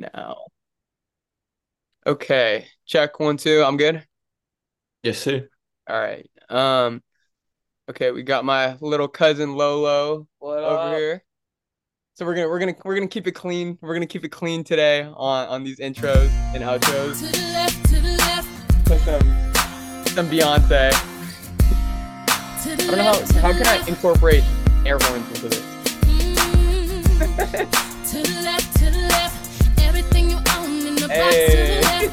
now. Okay, check one, two. I'm good. Yes, sir. All right. Um, okay, we got my little cousin Lolo What over up? here. So we're gonna we're gonna we're gonna keep it clean. We're gonna keep it clean today on on these intros and outros. To the left, to the left, Put some some Beyonce. to the I don't know how how can I incorporate air horns into this? And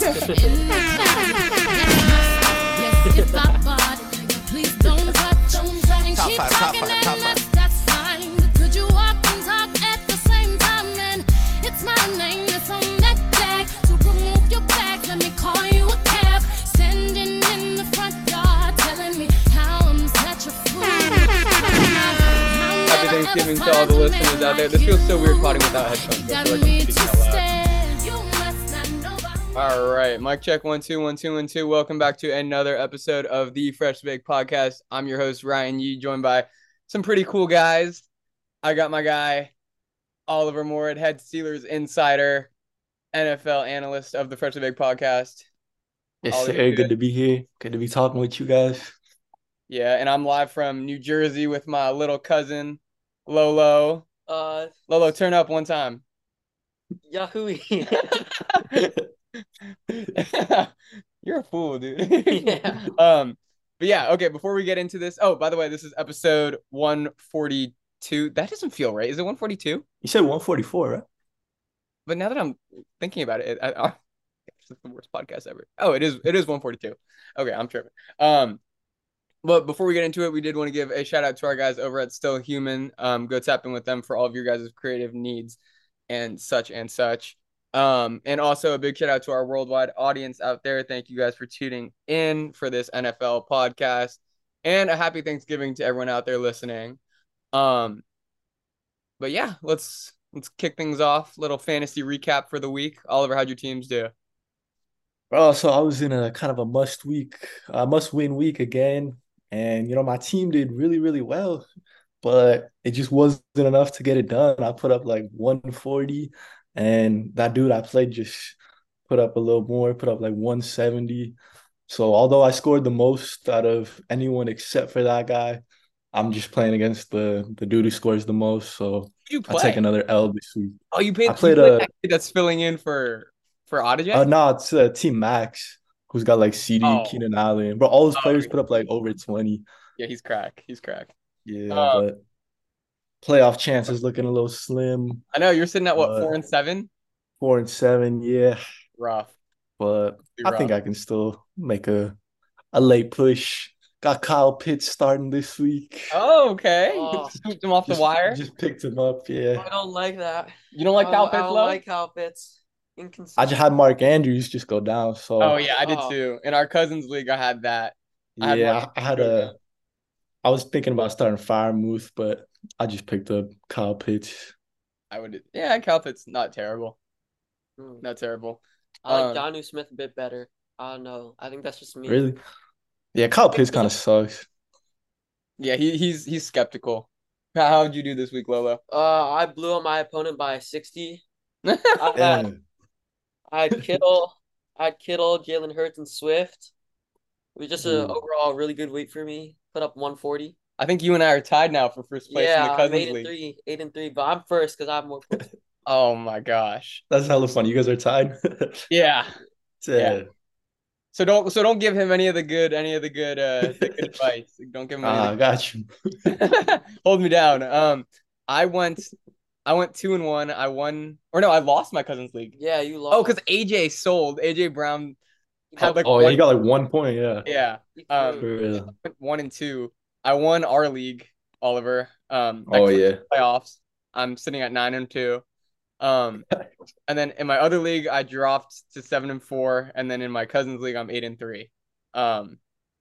Top five, top five, top. So. Happy Thanksgiving to all the listeners out there. This feels so weird potting without headphones. Feel like All right, mic check one two one two one two. Welcome back to another episode of the Fresh Bake Podcast. I'm your host Ryan Yee, joined by some pretty cool guys. I got my guy Oliver Morid, head Steelers insider, NFL analyst of the Fresh Bake Podcast. Yes, All sir. good. Good to be here. Good to be talking with you guys. Yeah, and I'm live from New Jersey with my little cousin Lolo. Uh, Lolo, turn up one time. Yahoo. You're a fool, dude. Yeah. Um, but yeah, okay, before we get into this, oh, by the way, this is episode 142. That doesn't feel right. Is it 142? You said 144, right? But now that I'm thinking about it, I, I, it's the worst podcast ever. Oh, it is it is 142. Okay, I'm tripping. Um, but before we get into it, we did want to give a shout out to our guys over at Still Human. Um, go tap in with them for all of your guys' creative needs and such and such. Um, and also a big shout out to our worldwide audience out there. Thank you guys for tuning in for this NFL podcast. And a happy Thanksgiving to everyone out there listening. Um, but yeah, let's let's kick things off. Little fantasy recap for the week. Oliver, how'd your teams do? Bro, so I was in a kind of a must week, uh, must win week again. And, you know, my team did really, really well, but it just wasn't enough to get it done. I put up like 140, and that dude I played just put up a little more, put up like 170. So although I scored the most out of anyone except for that guy, I'm just playing against the the dude who scores the most. So you I take another L this week. oh, you played. I played a- that's filling in for for Audijet. Uh, no, it's uh, Team Max who's got like CeeDee, Oh. Keenan Allen, but all those Oh, players yeah. put up like over 20. yeah, he's crack. He's crack. Yeah, Uh, but playoff chances looking a little slim. I know you're sitting at what four and seven. Four and seven, yeah. Rough. But Be I think. I can still make a a late push. Got Kyle Pitts starting this week. Oh, okay. Oh. Scooped him off the wire. Just picked him up, yeah. I don't like that. You don't like oh, I Cal don't- I don't Lo? like Kyle Pitts. I just had Mark Andrews just go down. So Oh yeah, I did Oh. too. In our cousins league, I had that. I yeah, Mark I, I had Andrews. a I was thinking about starting Freiermuth, but I just picked up Kyle Pitts. I would. Yeah, Kyle Pitts not terrible. Mm. Not terrible. I like um, Jonnu Smith a bit better. I don't know. I think that's just me. Really? Yeah, Kyle Pitts kind of sucks. Yeah, he he's he's skeptical. How how'd you do this week, Lolo? Uh, I blew on my opponent by 60. I Yeah. had, I had Kittle, I had Kittle, Jalen Hurts, and Swift. It was just an overall really good week for me. Put up 140. I think you and I are tied now for first place in Yeah, the I'm cousins eight and league. three, eight and three, but I'm first because I have more points. Oh my gosh. That's hella funny. You guys are tied. Yeah. yeah. So don't so don't give him any of the good any of the good uh the good advice. Don't give him any Ah, I got you. hold me down. Um I went I went two and one. I won or no, I lost my cousins league. Yeah, you lost. Oh, because AJ sold. AJ Brown had like Oh, yeah, one, you got like one point. Yeah. yeah. um, For real. went one and two. I won our league, Oliver. Um Oh, yeah. playoffs. I'm sitting at nine and two. Um, and then in my other league, I dropped to seven and four, and then in my cousin's league, I'm eight and three. Um,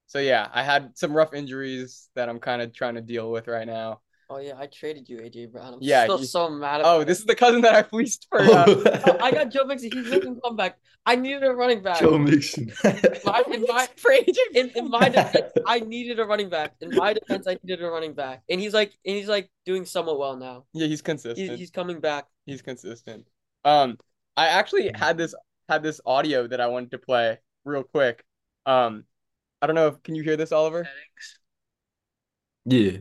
so yeah, I had some rough injuries that I'm kind of trying to deal with right now. Oh yeah, I traded you, AJ Brown. I'm Yeah, still you- so mad. Oh, about this is the cousin that I fleeced for. Uh, Oh, I got Joe Mixon. He's making a comeback. I needed a running back. Joe Mixon. My, in my for AJ. in, in my defense, I needed a running back. In my defense, I needed a running back, and he's like, and he's like doing somewhat well now. Yeah, he's consistent. He's he's coming back. He's consistent. Um, I actually had this had this audio that I wanted to play real quick. Um, I don't know if can you hear this, Oliver? Yeah.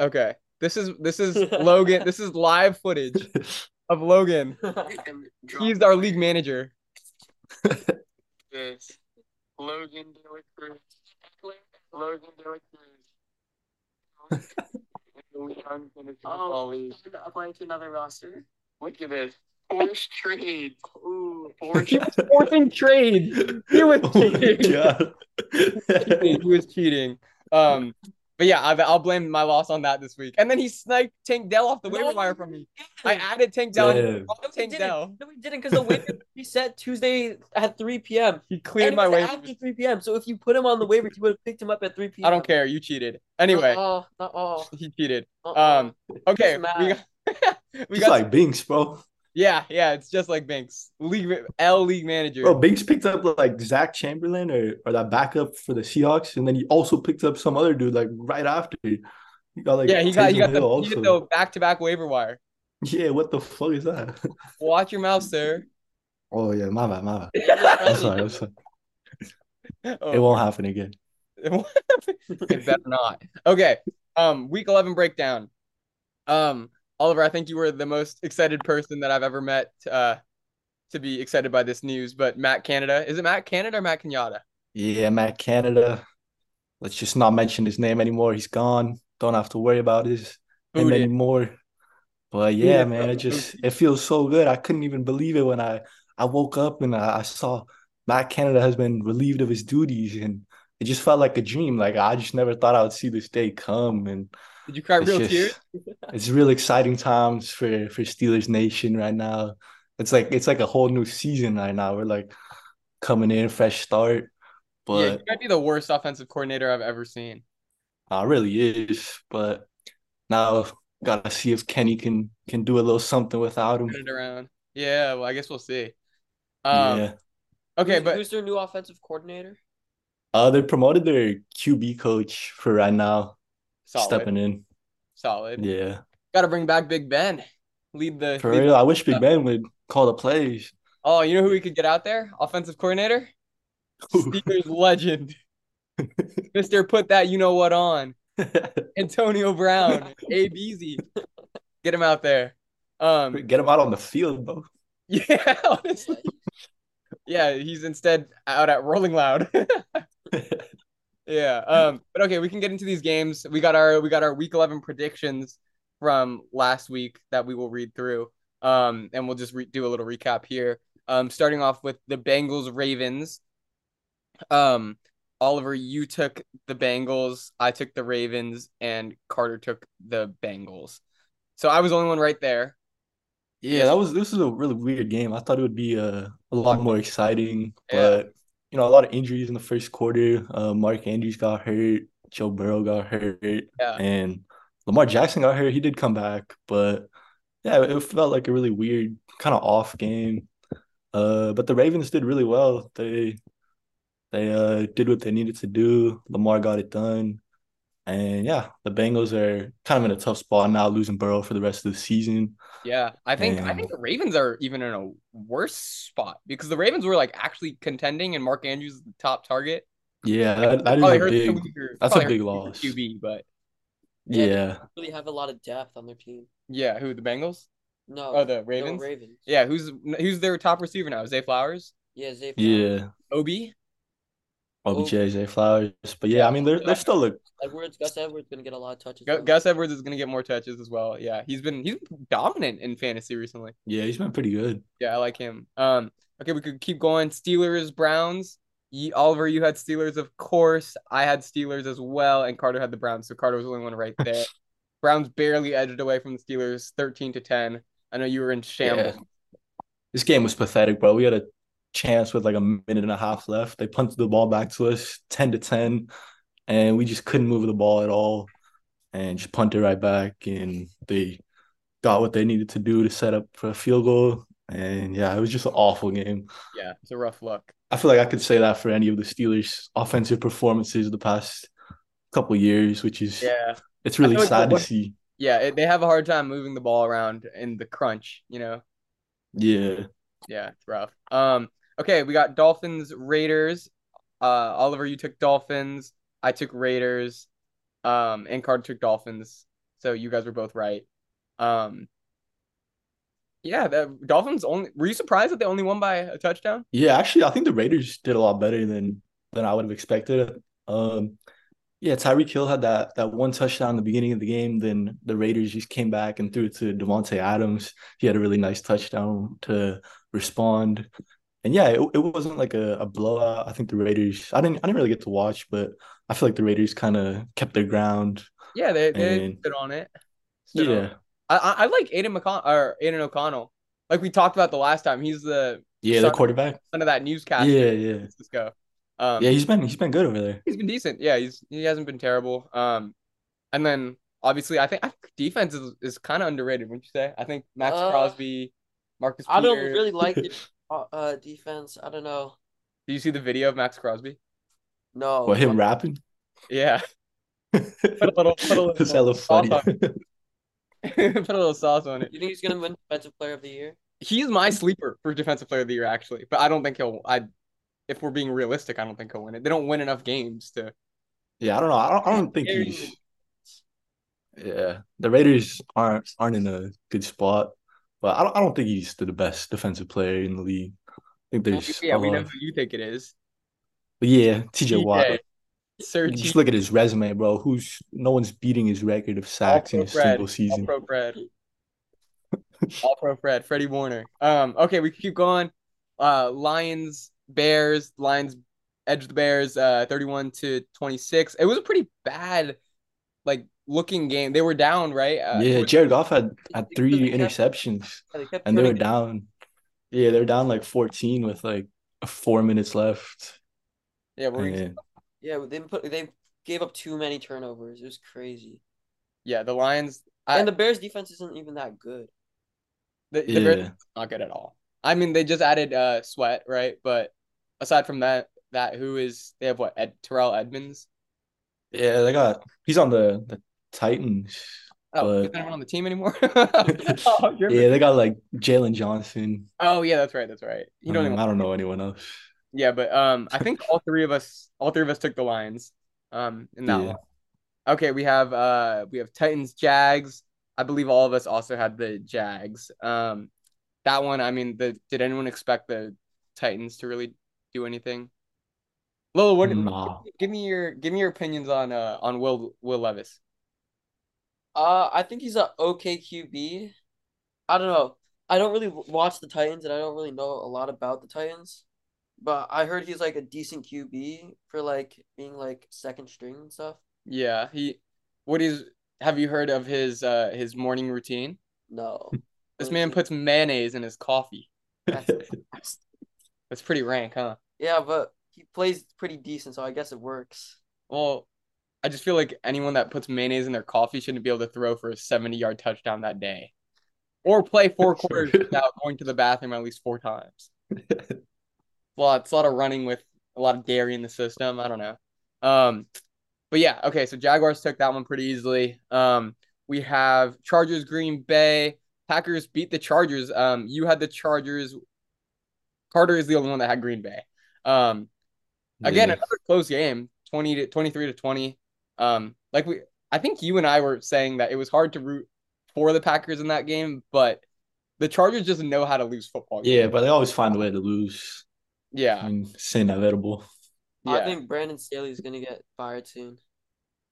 Okay. This is this is Logan. This is live footage of Logan. He's our league manager. this. Logan De La Cruz. Logan De La Cruz. Leon Tennessee Football applying to another roster. Look at this. Forced trade. Ooh. He was forcing trades. He was Oh my cheating. God. he was cheating. Um, but yeah, I, I'll blame my loss on that this week. And then he sniped Tank Dell off the waiver No, wire from me. I added Tank Dell. and Damn. he brought No, we Tank didn't. Dell. No, we didn't because the waiver reset Tuesday at 3 p.m. He cleared And my it was waiver. after 3 p.m. So if you put him on the waiver, you would have picked him up at 3 p.m. I don't care. You cheated. Anyway, Oh, not all. he cheated. Um, okay, we got, we Just got like Binks, bro. Yeah, yeah. It's just like Banks, league L league manager. Bro, Binks picked up like Zach Charbonnet or, or that backup for the Seahawks, and then he also picked up some other dude like right after. He got like yeah, he got he got the, he got the also. back to back waiver wire. Yeah, what the fuck is that? Watch your mouth, sir. Oh yeah, my bad, my bad. I'm sorry, I'm sorry. It Oh, won't happen again. it better not. Okay. Um, week eleven breakdown. Um, Oliver, I think you were the most excited person that I've ever met. Uh, to be excited by this news, but Matt Canada is it Matt Canada or Matt Kenyatta? Yeah, Matt Canada. Let's just not mention his name anymore. He's gone. Don't have to worry about his Booted. anymore. But yeah, Booted, man, it just it feels so good. I couldn't even believe it when I I woke up and I, I saw Matt Canada has been relieved of his duties, and it just felt like a dream. Like I just never thought I would see this day come, and Did you cry it's real just tears? it's real exciting times for for Steelers Nation right now. It's like it's like a whole new season right now. We're like coming in fresh start, yeah, but he might be the worst offensive coordinator I've ever seen. uh, really is. But now gotta see if Kenny can can do a little something without him. Turn it around. Yeah, well, I guess we'll see. Um, yeah. okay, Who's- but who's their new offensive coordinator? Uh, they promoted their QB coach for right now, solid, stepping in. solid. Yeah, Got to bring back Big Ben. Lead the. for lead the- real. I wish Big Ben would call the plays. Oh, you know who we could get out there? Offensive coordinator? Steelers legend. Mr. Put that you know what on. Antonio Brown. Abe Easy. Get him out there. Um Get him out on the field, bro. yeah, honestly. Yeah, he's instead out at Rolling Loud. Yeah. Um, but okay, we can get into these games. We got our we got our week 11 predictions from last week that we will read through. Um, and we'll just re- do a little recap here. Um, starting off with the Bengals Ravens. Um, Oliver, you took the Bengals, I took the Ravens, and Carter took the Bengals. So I was the only one right there. Yeah, that was this is a really weird game. I thought it would be uh, a lot more exciting, but you know, a lot of injuries in the first quarter. Uh, Mark Andrews got hurt, Joe Burrow got hurt, Yeah. and Lamar Jackson got hurt. He did come back, but yeah, it felt like a really weird, kind of off game. Uh, but the Ravens did really well. They they uh did what they needed to do. Lamar got it done. And yeah, the Bengals are kind of in a tough spot now, losing Burrow for the rest of the season. Yeah, I think I think the Ravens are even in a worse spot because the Ravens were like actually contending, and Mark Andrews is the top target. Yeah, that, that is a big weaker- that's a big loss. QB, but Yeah. yeah. Really have a lot of depth on their team. yeah, who the Bengals? No. Oh, the no, Ravens. Ravens. Yeah, who's who's their top receiver now? Zay Flowers, Yeah, Zay Flowers. Yeah. Ob. OBJ, Zay Flowers. But yeah, I mean they're they're still look. Edwards, Gus Edwards gonna get a lot of touches. Gu- though. Gus Edwards is gonna get more touches as well. Yeah, he's been he's been dominant in fantasy recently. yeah, he's been pretty good. Yeah, I like him. Um, okay, we could keep going. Steelers, Browns. Ye, Oliver, you had Steelers, of course. I had Steelers as well, and Carter had the Browns. So Carter was the only one right there. Browns barely edged away from the Steelers, thirteen to ten. I know you were in shambles. Yeah. This game was pathetic, bro. We had a chance with like a minute and a half left. They punted the ball back to us, 10 to 10, and we just couldn't move the ball at all and just punted it right back. And they got what they needed to do to set up for a field goal. And yeah, it was just an awful game. Yeah, it's a rough look. I feel like I could say that for any of the Steelers' offensive performances the past couple years, which is Yeah, it's really feel like sad to see. yeah, it, they have a hard time moving the ball around in the crunch. You know. Yeah. Yeah, it's rough. Um, okay, we got Dolphins, Raiders. Uh, Oliver, you took Dolphins. I took Raiders. Um, and Carter took Dolphins. So you guys were both right. Um, yeah, the Dolphins only. Were you surprised that they only won by a touchdown? Yeah, actually, I think the Raiders did a lot better than than I would have expected. Um, yeah, Tyreek Hill had that that one touchdown in the beginning of the game. Then the Raiders just came back and threw it to Davante Adams. He had a really nice touchdown to respond. And yeah, it, it wasn't like a, a blowout. I think the Raiders. I didn't I didn't really get to watch, but I feel like the Raiders kind of kept their ground. Yeah, they they And- stood on it. Stood on it. Yeah, I, I I like Aiden McCon or Aidan O'Connell. Like we talked about the last time. He's the yeah, the quarterback. son of that newscast. Yeah, in yeah, San Francisco. Um, yeah. He's been he's been good over there. he's been decent. Yeah, he's he hasn't been terrible. Um, and then obviously I think I think defense is, is kind of underrated. Wouldn't you say? I think Maxx Uh, Crosby, Marcus. I don't really like the uh, uh, defense. I don't know. Do you see the video of Maxx Crosby? No. What him rapping? Yeah, put a little put a little, It's hella sauce funny. on it. put a little sauce on it. You think he's gonna win Defensive Player of the Year? He's my sleeper for defensive player of the year actually, but I don't think he'll. I, if we're being realistic, I don't think he'll win it. They don't win enough games to. Yeah, I don't know. I don't, I don't think he's. Yeah, the Raiders aren't aren't in a good spot, but I don't I don't think he's the best defensive player in the league. I think there's yeah, we know who you think it is. but yeah, TJ Watt. TJ. Sir Just T. look at his resume, bro. Who's no one's beating his record of sacks in a All-pro single season. All pro Fred. All pro Fred. Freddie Warner. Um. Okay, we keep going. Uh, Lions, Bears. Lions edge the Bears. Uh, thirty-one to twenty-six. It was a pretty bad, like looking game. They were down, right? Uh, yeah, Jared Goff had had three they interceptions, Yeah, they kept and they were turning it- down. Yeah, they were down like 14 with like four minutes left. Yeah, we're And Yeah, they put they gave up too many turnovers. It was crazy. yeah. The Lions. I, and the Bears defense isn't even that good. the, the Bears not good at all. I mean, they just added uh Sweat, right? But aside from that, that who is they have what Ed Terrell Edmunds. yeah, they got he's on the the Titans. Oh, But- not even on the team anymore. oh, Yeah, they got like Jaylon Johnson. oh, yeah, that's right. That's right. You don't Um, even. I don't know anyone else. Yeah, but um, I think all three of us, all three of us took the Lions. Um, in that Yeah. one. Okay, we have uh, we have Titans, Jags. I believe all of us also had the Jags. Um, that one. I mean, the did anyone expect the Titans to really do anything? Lolo, what? Nah. Give me your give me your opinions on uh on Will Will Levis. Uh, I think he's a okay QB. I don't know. I don't really watch the Titans, and I don't really know a lot about the Titans. But I heard he's like a decent QB for like being like second string and stuff. Yeah, he. What is? Have you heard of his uh his morning routine? No, This man puts mayonnaise in his coffee. That's- That's pretty rank, huh? yeah, but he plays pretty decent, so I guess it works. Well, I just feel like anyone that puts mayonnaise in their coffee shouldn't be able to throw for a 70 yard touchdown that day. Or play four quarters without going to the bathroom at least four times. Well, it's a lot of running with a lot of dairy in the system. I don't know. Um, but yeah, okay, so Jaguars took that one pretty easily. Um, we have Chargers, Green Bay. Packers beat the Chargers. Um, you had the Chargers. Carter is the only one that had Green Bay. Um, again, Yeah. another close game, 20 to 23 to 20. Um, like we I think you and I were saying that it was hard to root for the Packers in that game, but the Chargers just know how to lose football games. Yeah, but they always find a way to lose. I Yeah. mean, it's inevitable. I think Brandon Staley is gonna get fired soon.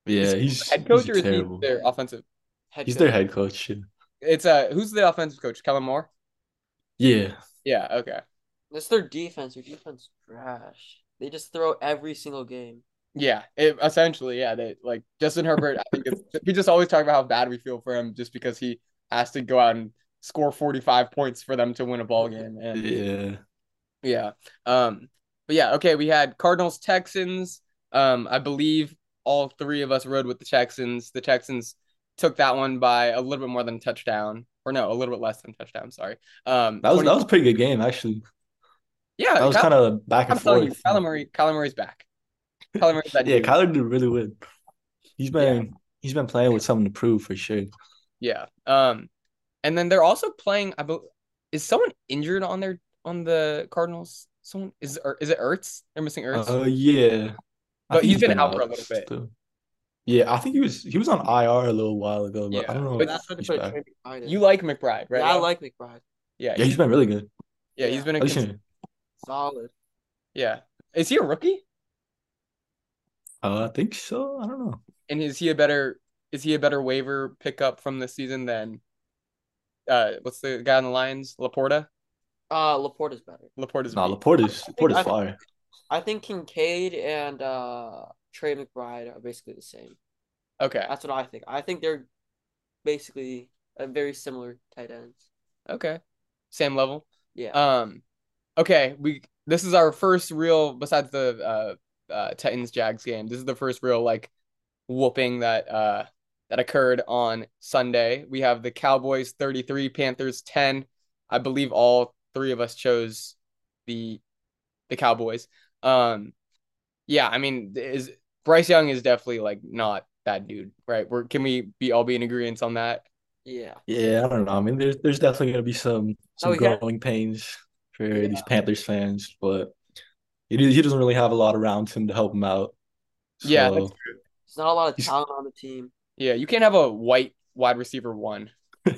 Yeah, he's head coach he's or is he terrible. their offensive? Head He's coach. their head coach. Yeah. It's uh who's the offensive coach? Kellen Moore? Yeah. Yeah, okay. It's their defense. Their defense trash. They just throw every single game. Yeah, it essentially, yeah, they like Justin Herbert, I think it's we just always talk about how bad we feel for him just because he has to go out and score 45 points for them to win a ball game. And Yeah. Yeah. Um, but yeah, okay, we had Cardinals, Texans. Um, I believe all three of us rode with the Texans. The Texans took that one by a little bit more than a touchdown. Or no, a little bit less than a touchdown, sorry. Um That was 20 that was a pretty good game actually. yeah, That was kind of back I'm and telling you, forth. Kyler Murray, Kyler Murray's back. Kyler Murray's that Yeah, dude. Kyler did really well. He's been he's been playing with something to prove for sure. Yeah. Um, and then they're also playing. I bel is someone injured on their on the Cardinals? Someone is is it Ertz? They're missing Ertz. Uh, yeah. But think he's been out for a little bit. still. Yeah, I think he was he was on IR a little while ago, but Yeah, I don't know. but That's what they he's put back. Trey you like McBride, right? Yeah, I like McBride. Yeah, Yeah, he's been really good. yeah, he's been a At cons- Solid. yeah. Is he a rookie? Uh, I think so. I don't know. And is he a better is he a better waiver pickup from this season than uh what's the guy on the Lions? LaPorta? Uh, LaPorta's better. LaPorta's Nah, LaPorta's Laporte is Laporte I- fire. I think Kincaid and uh Trey McBride are basically the same. Okay. That's what I think. I think they're basically a very similar tight ends. Okay. Same level. Yeah. Um, okay, we this is our first real besides the uh uh Titans Jags game. This is the first real like whooping that uh that occurred on Sunday. We have the Cowboys 33, Panthers 10. I believe all three of us chose the the Cowboys. Um yeah, I mean is Bryce Young is definitely like not that dude, right? We're can we be all be in agreement on that? yeah. Yeah, I don't know. I mean, there's there's definitely gonna be some some Oh, yeah. growing pains for Yeah. these Panthers fans, but he he doesn't really have a lot around him to help him out. Yeah, that's true. There's not a lot of talent on the team. Yeah, you can't have a white wide receiver one.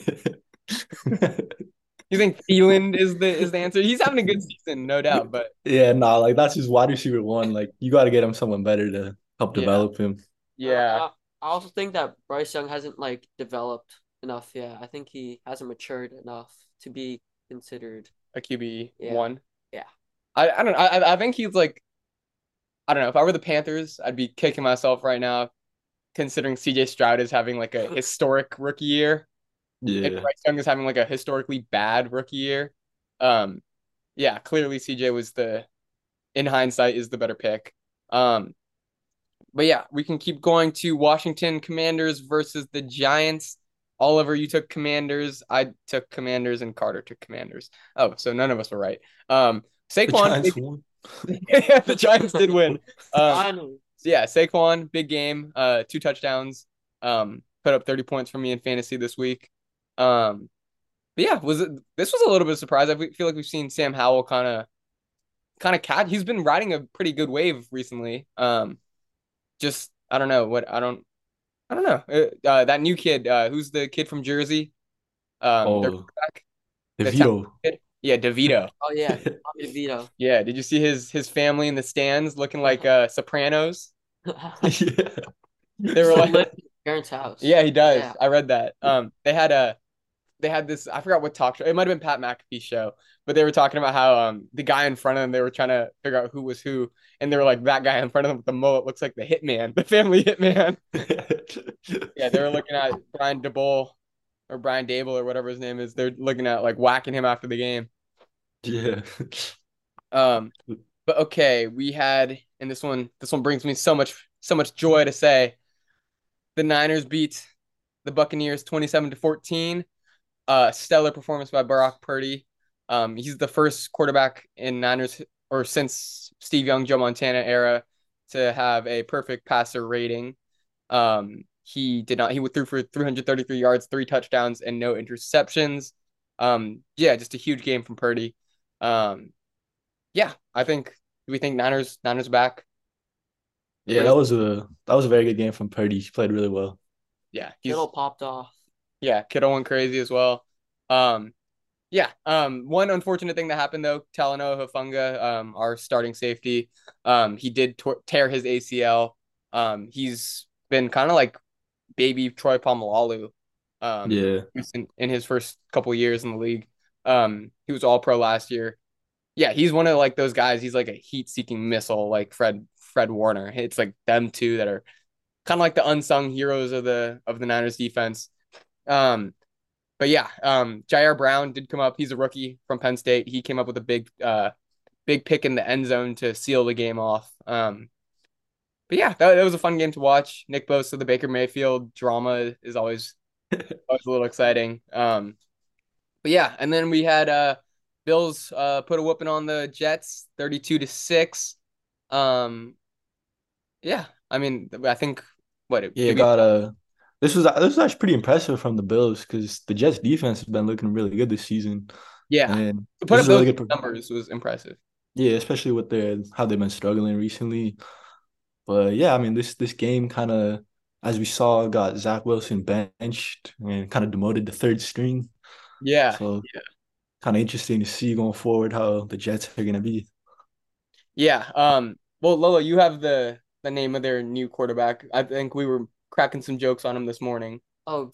You think Thielen is the is the answer? He's having a good season, no doubt. But Yeah, nah, like that's his wide receiver one. Like you got to get him someone better to help Yeah. develop him. yeah, Uh, I also think that Bryce Young hasn't like developed enough Yeah, I think he hasn't matured enough to be considered. a QB Yeah. one. I I don't know. I I think he's like, I don't know. If I were the Panthers, I'd be kicking myself right now, considering CJ Stroud is having like a historic rookie year, and Yeah, Bryce Young is having like a historically bad rookie year. Um, yeah, clearly CJ was the, in hindsight, is the better pick. Um, but yeah, we can keep going to Washington Commanders versus the Giants. Oliver, you took Commanders. I took Commanders, and Carter took Commanders. Oh, so none of us were right. Um, the Saquon, Giants won. yeah, the Giants did win. Um, Finally. so yeah, Saquon, big game, uh, two touchdowns, um, put up 30 points for me in fantasy this week. Um, but yeah, was it this was a little bit of a surprise. I feel like we've seen Sam Howell kind of kind of cat he's been riding a pretty good wave recently. Um, just I don't know what I don't I don't know. Uh, uh, that new kid, uh, who's the kid from Jersey? Um, Oh, quarterback? the DeVito. Yeah, DeVito. Oh yeah, DeVito. Yeah, did you see his his family in the stands looking like uh Sopranos? yeah. They were like parents' house. Yeah, he does. Yeah. I read that. Um, they had a, they had this. I forgot what talk show. It might have been Pat McAfee's show, but they were talking about how um the guy in front of them. They were trying to figure out who was who, and they were like that guy in front of them with the mullet looks like the hitman, the family hitman. Yeah, they were looking at Brian DeBole or Brian Dable or whatever his name is. They're looking at like whacking him after the game. Yeah. Um, but okay, we had, and this one, this one brings me so much, so much joy to say. The Niners beat the Buccaneers 27 to 14. Uh, stellar performance by Brock Purdy. Um, he's the first quarterback in Niners or since Steve Young, Joe Montana era to have a perfect passer rating. Um, he did not, he threw for 333 yards, three touchdowns, and no interceptions. Um, yeah, just a huge game from Purdy. Um, yeah, I think we think Niners Niners back? Yeah, that was a that was a very good game from Purdy. He played really well. Yeah, he's Kittle popped off. yeah, Kittle went crazy as well. Um, yeah. Um, one unfortunate thing that happened though, Talanoa Hufanga, um, our starting safety, um, he did tor- tear his ACL. Um, he's been kind of like baby Troy Polamalu. Um, Yeah. in, in his first couple years in the league. Um, he was all pro last year. Yeah, he's one of like those guys. He's like a heat-seeking missile, like Fred Fred Warner. It's like them two that are kind of like the unsung heroes of the of the Niners defense. Um, but yeah, um, Ji'Ayir Brown did come up. He's a rookie from Penn State. He came up with a big uh big pick in the end zone to seal the game off. Um, but yeah, that, that was a fun game to watch. Nick Bosa, the Baker Mayfield drama is always always a little exciting. Um, but yeah, and then we had uh Bills uh put a whooping on the Jets, thirty-two to six. Um, yeah, I mean, I think what it Yeah, got a. this was this was actually pretty impressive from the Bills because the Jets defense has been looking really good this season. Yeah, And to put up really good numbers was impressive. Yeah, especially with their how they've been struggling recently. But yeah, I mean this this game kind of, as we saw, got Zach Wilson benched and kind of demoted to third string. Yeah, So yeah. kind of interesting to see going forward how the Jets are gonna be. yeah. Um, well, Lolo, you have the the name of their new quarterback. I think we were cracking some jokes on him this morning. Oh,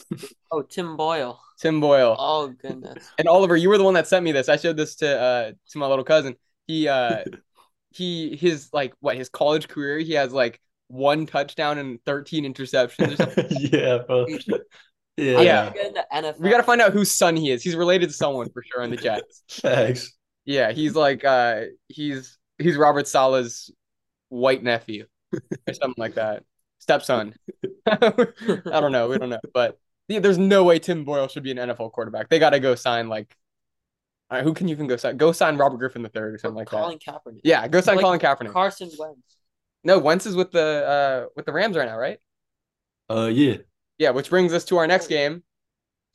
oh, Tim Boyle. Tim Boyle. Oh goodness. And Oliver, you were the one that sent me this. I showed this to uh to my little cousin. He uh he his like what his college career, he has like one touchdown and 13 interceptions or something. yeah, bro. Yeah, Yeah. In the NFL. We gotta find out whose son he is. He's related to someone for sure in the Jets. Thanks. Yeah, he's like uh he's he's Robert Saleh's white nephew or something like that. Stepson. I don't know. We don't know. But yeah, there's no way Tim Boyle should be an NFL quarterback. They gotta go sign like all right, who can you even go sign? Go sign Robert Griffin III or something like that. Colin Kaepernick. Yeah, go sign Like Colin Kaepernick. Carson Wentz. no, Wentz is with the uh with the Rams right now, right? Uh, yeah. Yeah, which brings us to our next game.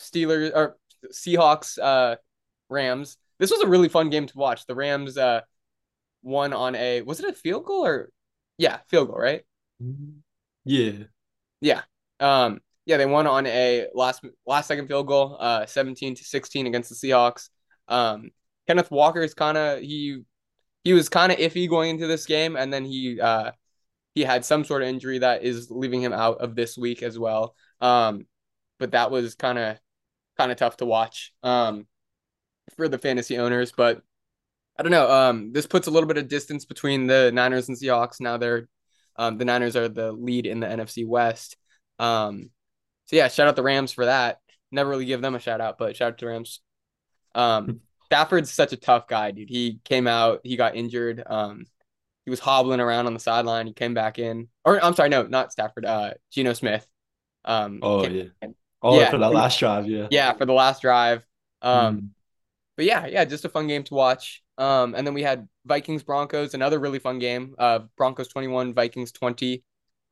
Steelers or Seahawks uh Rams. This was a really fun game to watch. The Rams uh won on a was it a field goal or yeah, field goal, right? Yeah. Yeah. Um yeah, they won on a last last second field goal, uh 17 to 16 against the Seahawks. Um Kenneth Walker is kind of he he was kind of iffy going into this game and then he uh he had some sort of injury that is leaving him out of this week as well. Um but that was kind of kind of tough to watch um for the fantasy owners, but I don't know. Um this puts a little bit of distance between the Niners and Seahawks. Now they're um the Niners are the lead in the NFC West. Um so yeah, shout out the Rams for that. Never really give them a shout out, but shout out to the Rams. Um Stafford's such a tough guy, dude. He came out, he got injured. Um he was hobbling around on the sideline. He came back in. Or I'm sorry, no, not Stafford. Uh Geno Smith. Um Oh yeah. Oh, Yeah. for that last drive, yeah. Yeah, for the last drive. Um Mm. but yeah, yeah, just a fun game to watch. Um, and then we had Vikings Broncos, another really fun game. Uh, Broncos 21, Vikings 20.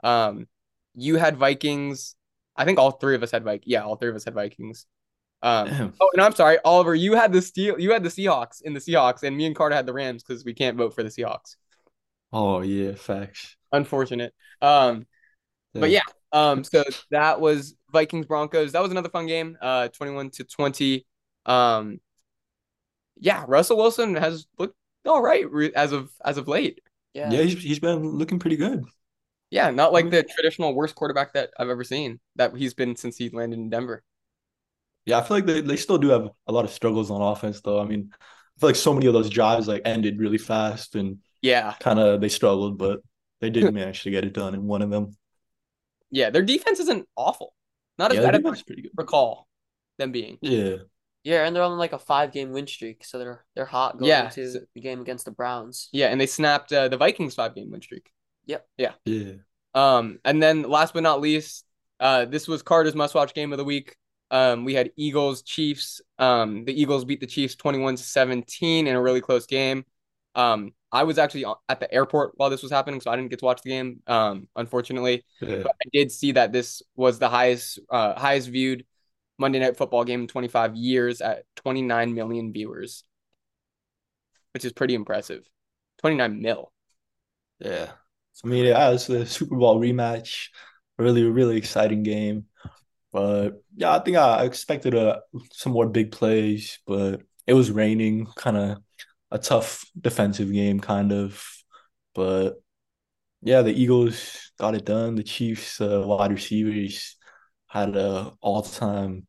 Um, you had Vikings. I think all three of us had Vikings. Yeah, all three of us had Vikings. Um, Damn. oh, and I'm sorry, Oliver, you had the steel. You had the Seahawks in the Seahawks, and me and Carter had the Rams because we can't vote for the Seahawks. Oh yeah, facts. Unfortunate. Um, but Yeah. Yeah, um, so that was Vikings Broncos. That was another fun game. Uh, 21 to 20. Um, yeah, Russell Wilson has looked all right re- as of as of late. Yeah. Yeah, he's he's been looking pretty good. Yeah, not like Mhm. the traditional worst quarterback that I've ever seen that he's been since he landed in Denver. Yeah, I feel like they, they still do have a lot of struggles on offense though. I mean, I feel like so many of those drives like ended really fast and Yeah, kind of they struggled, but they did manage to get it done in one of them. Yeah, their defense isn't awful. Not as Yeah, bad as I defense pretty good. recall them being. Yeah. Yeah, and they're on like a five game win streak, so they're they're hot going Yeah. into the game against the Browns. Yeah, and they snapped uh, the Vikings five game win streak. Yep. Yeah. Yeah. Um, and then last but not least, uh, this was Carter's must watch game of the week. Um, we had Eagles Chiefs. Um, the Eagles beat the Chiefs 21 to 17 in a really close game. Um, I was actually at the airport while this was happening, so I didn't get to watch the game. Um, unfortunately, but I did see that this was the highest uh highest viewed Monday Night Football game in 25 years at 29 million viewers, which is pretty impressive. 29 mil. Yeah. I mean, yeah, it's a Super Bowl rematch. Really, really exciting game. But yeah, I think I expected a some more big plays, but it was raining, kind of a tough defensive game, kind of. But yeah, the Eagles got it done. The Chiefs uh, wide receivers had a all-time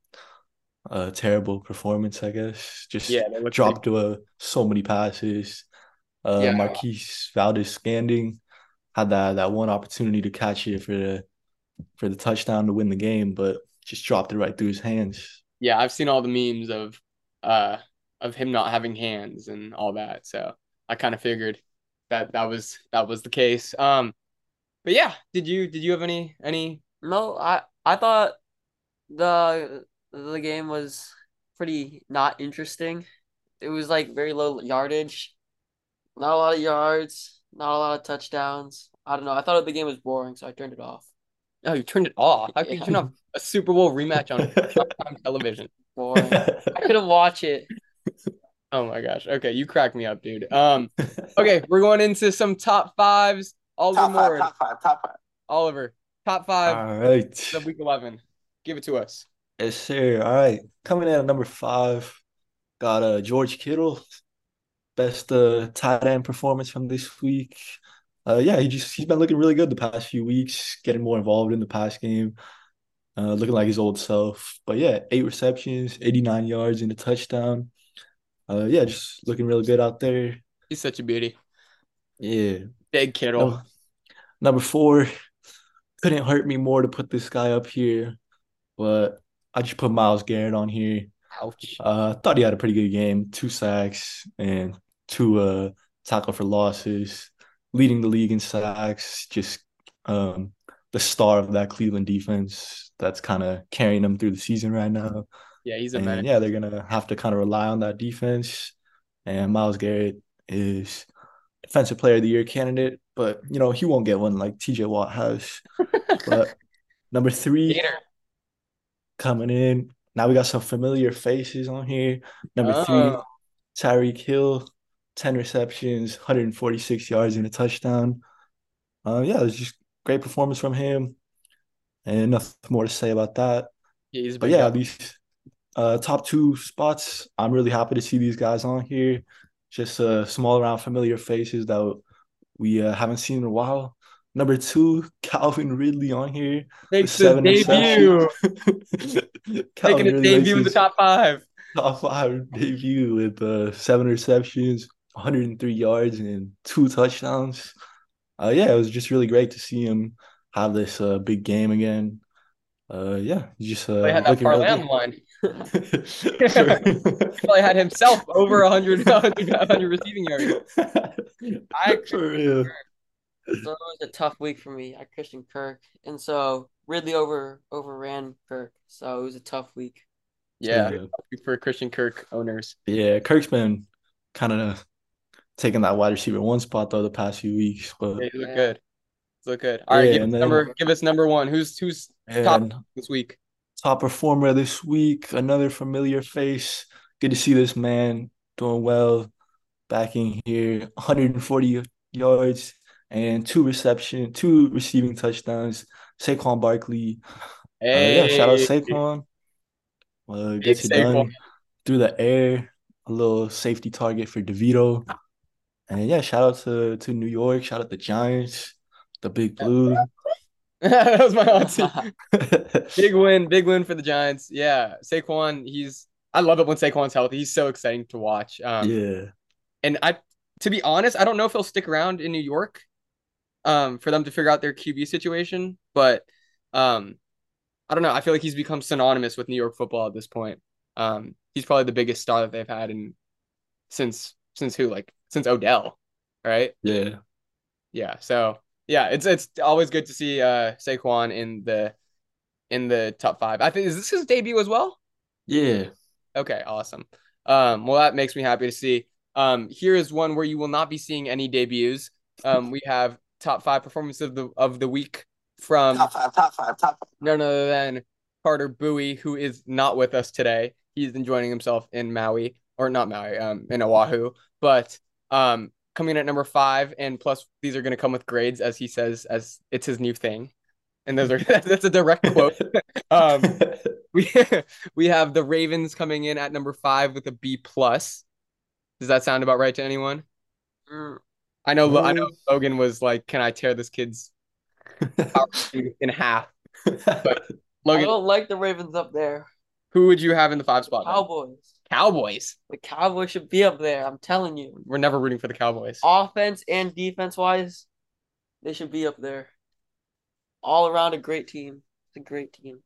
uh, terrible performance, I guess. Just Yeah, dropped uh, so many passes. Uh, Yeah. Marquez Valdes-Scantling had that that one opportunity to catch it for the for the touchdown to win the game, but just dropped it right through his hands. yeah, I've seen all the memes of uh of him not having hands and all that. So I kind of figured that that was that was the case. Um but yeah, did you did you have any any No, I I thought the the game was pretty not interesting. It was like very low yardage, not a lot of yards, not a lot of touchdowns. I don't know. I thought the game was boring, so I turned it off. Oh, you turned it off. How could you turn off a Super Bowl rematch on television? Boring. I couldn't watch it. Oh my gosh. Okay, you crack me up, dude. Um, okay, we're going into some top fives. Oliver Top five, top five, top five. Oliver, top five All right. of week eleven. Give it to us. Yes, sir. All right. Coming in at number five, got uh George Kittle. Best uh tight end performance from this week. Uh yeah, he just he's been looking really good the past few weeks, getting more involved in the pass game. Uh looking like his old self. But yeah, eight receptions, 89 yards and a touchdown. Uh yeah, just looking really good out there. He's such a beauty. Yeah. Big Kittle. Number, number four, couldn't hurt me more to put this guy up here, but I just put Myles Garrett on here. Ouch. Uh, thought he had a pretty good game, two sacks and two uh tackle for losses, leading the league in sacks. Just um the star of that Cleveland defense that's kind of carrying them through the season right now. Yeah, he's a And man. yeah, they're gonna have to kind of rely on that defense. And Myles Garrett is defensive player of the year candidate, but you know, he won't get one like TJ Watt has. But number three Gator. coming in. Now we got some familiar faces on here. Number three, Tyreek Hill, 10 receptions, 146 yards and a touchdown. Uh yeah, it was just great performance from him. And nothing more to say about that. Yeah, he's But yeah, guy. these uh top two spots, I'm really happy to see these guys on here. Just uh small around familiar faces that we uh, haven't seen in a while. Number two, Calvin Ridley on here. Makes his debut. Making Ridley debut in the top five. top five debut with uh, seven receptions, 103 yards, and two touchdowns. Uh, yeah, it was just really great to see him have this uh, big game again. Uh, yeah, just uh, They had that parlay on the line. Probably had himself over 100, 100, 100 receiving yards. I- For real. So it was a tough week for me. I Christian Kirk, and so Ridley over overran Kirk. So it was a tough week. Yeah, Yeah. for Christian Kirk owners. Yeah, Kirk's been kind of taking that wide receiver one spot though the past few weeks, but They look Yeah. good. Look good. All right, Yeah, give us then- number. Give us number one. Who's who's top this week? Top performer this week, another familiar face. Good to see this man doing well, back in here, 140 yards and two reception, two receiving touchdowns. Saquon Barkley. Uh, yeah, shout out Hey. Saquon. Uh, gets it done through the air. A little safety target for DeVito. And yeah, shout out to, to New York. Shout out the Giants, the Big Blue. that was my auntie. Big win, big win for the Giants. Yeah, Saquon. He's. I love it when Saquon's healthy. He's so exciting to watch. Um, yeah. and I, to be honest, I don't know if he'll stick around in New York, um, for them to figure out their QB situation. But, um, I don't know. I feel like he's become synonymous with New York football at this point. Um, he's probably the biggest star that they've had in since since who like since Odell, right? Yeah. Yeah. So yeah, it's it's always good to see uh Saquon in the in the top five. I think is this his debut as well? Yeah. Okay, awesome. Um, well, that makes me happy to see. Um, here is one where you will not be seeing any debuts. Um, we have top five performance of the of the week from Top five, top five, top five. none other than Carter Bui, who is not with us today. He's enjoying himself in Maui, or not Maui, um, in Oahu. But um, coming in at number five, and plus these are going to come with grades, as he says, as it's his new thing. And those are that's a direct quote. Um, we we have the Ravens coming in at number five with a B plus. Does that sound about right to anyone? Mm, I know I know Um, Logan was like, "Can I tear this kid's in half?" I Logan, don't like the Ravens up there. who would you have in the five spot? then? Cowboys. Cowboys. The Cowboys should be up there. I'm telling you. We're never rooting for the Cowboys. Offense and defense wise, they should be up there. All around a great team. It's a great team.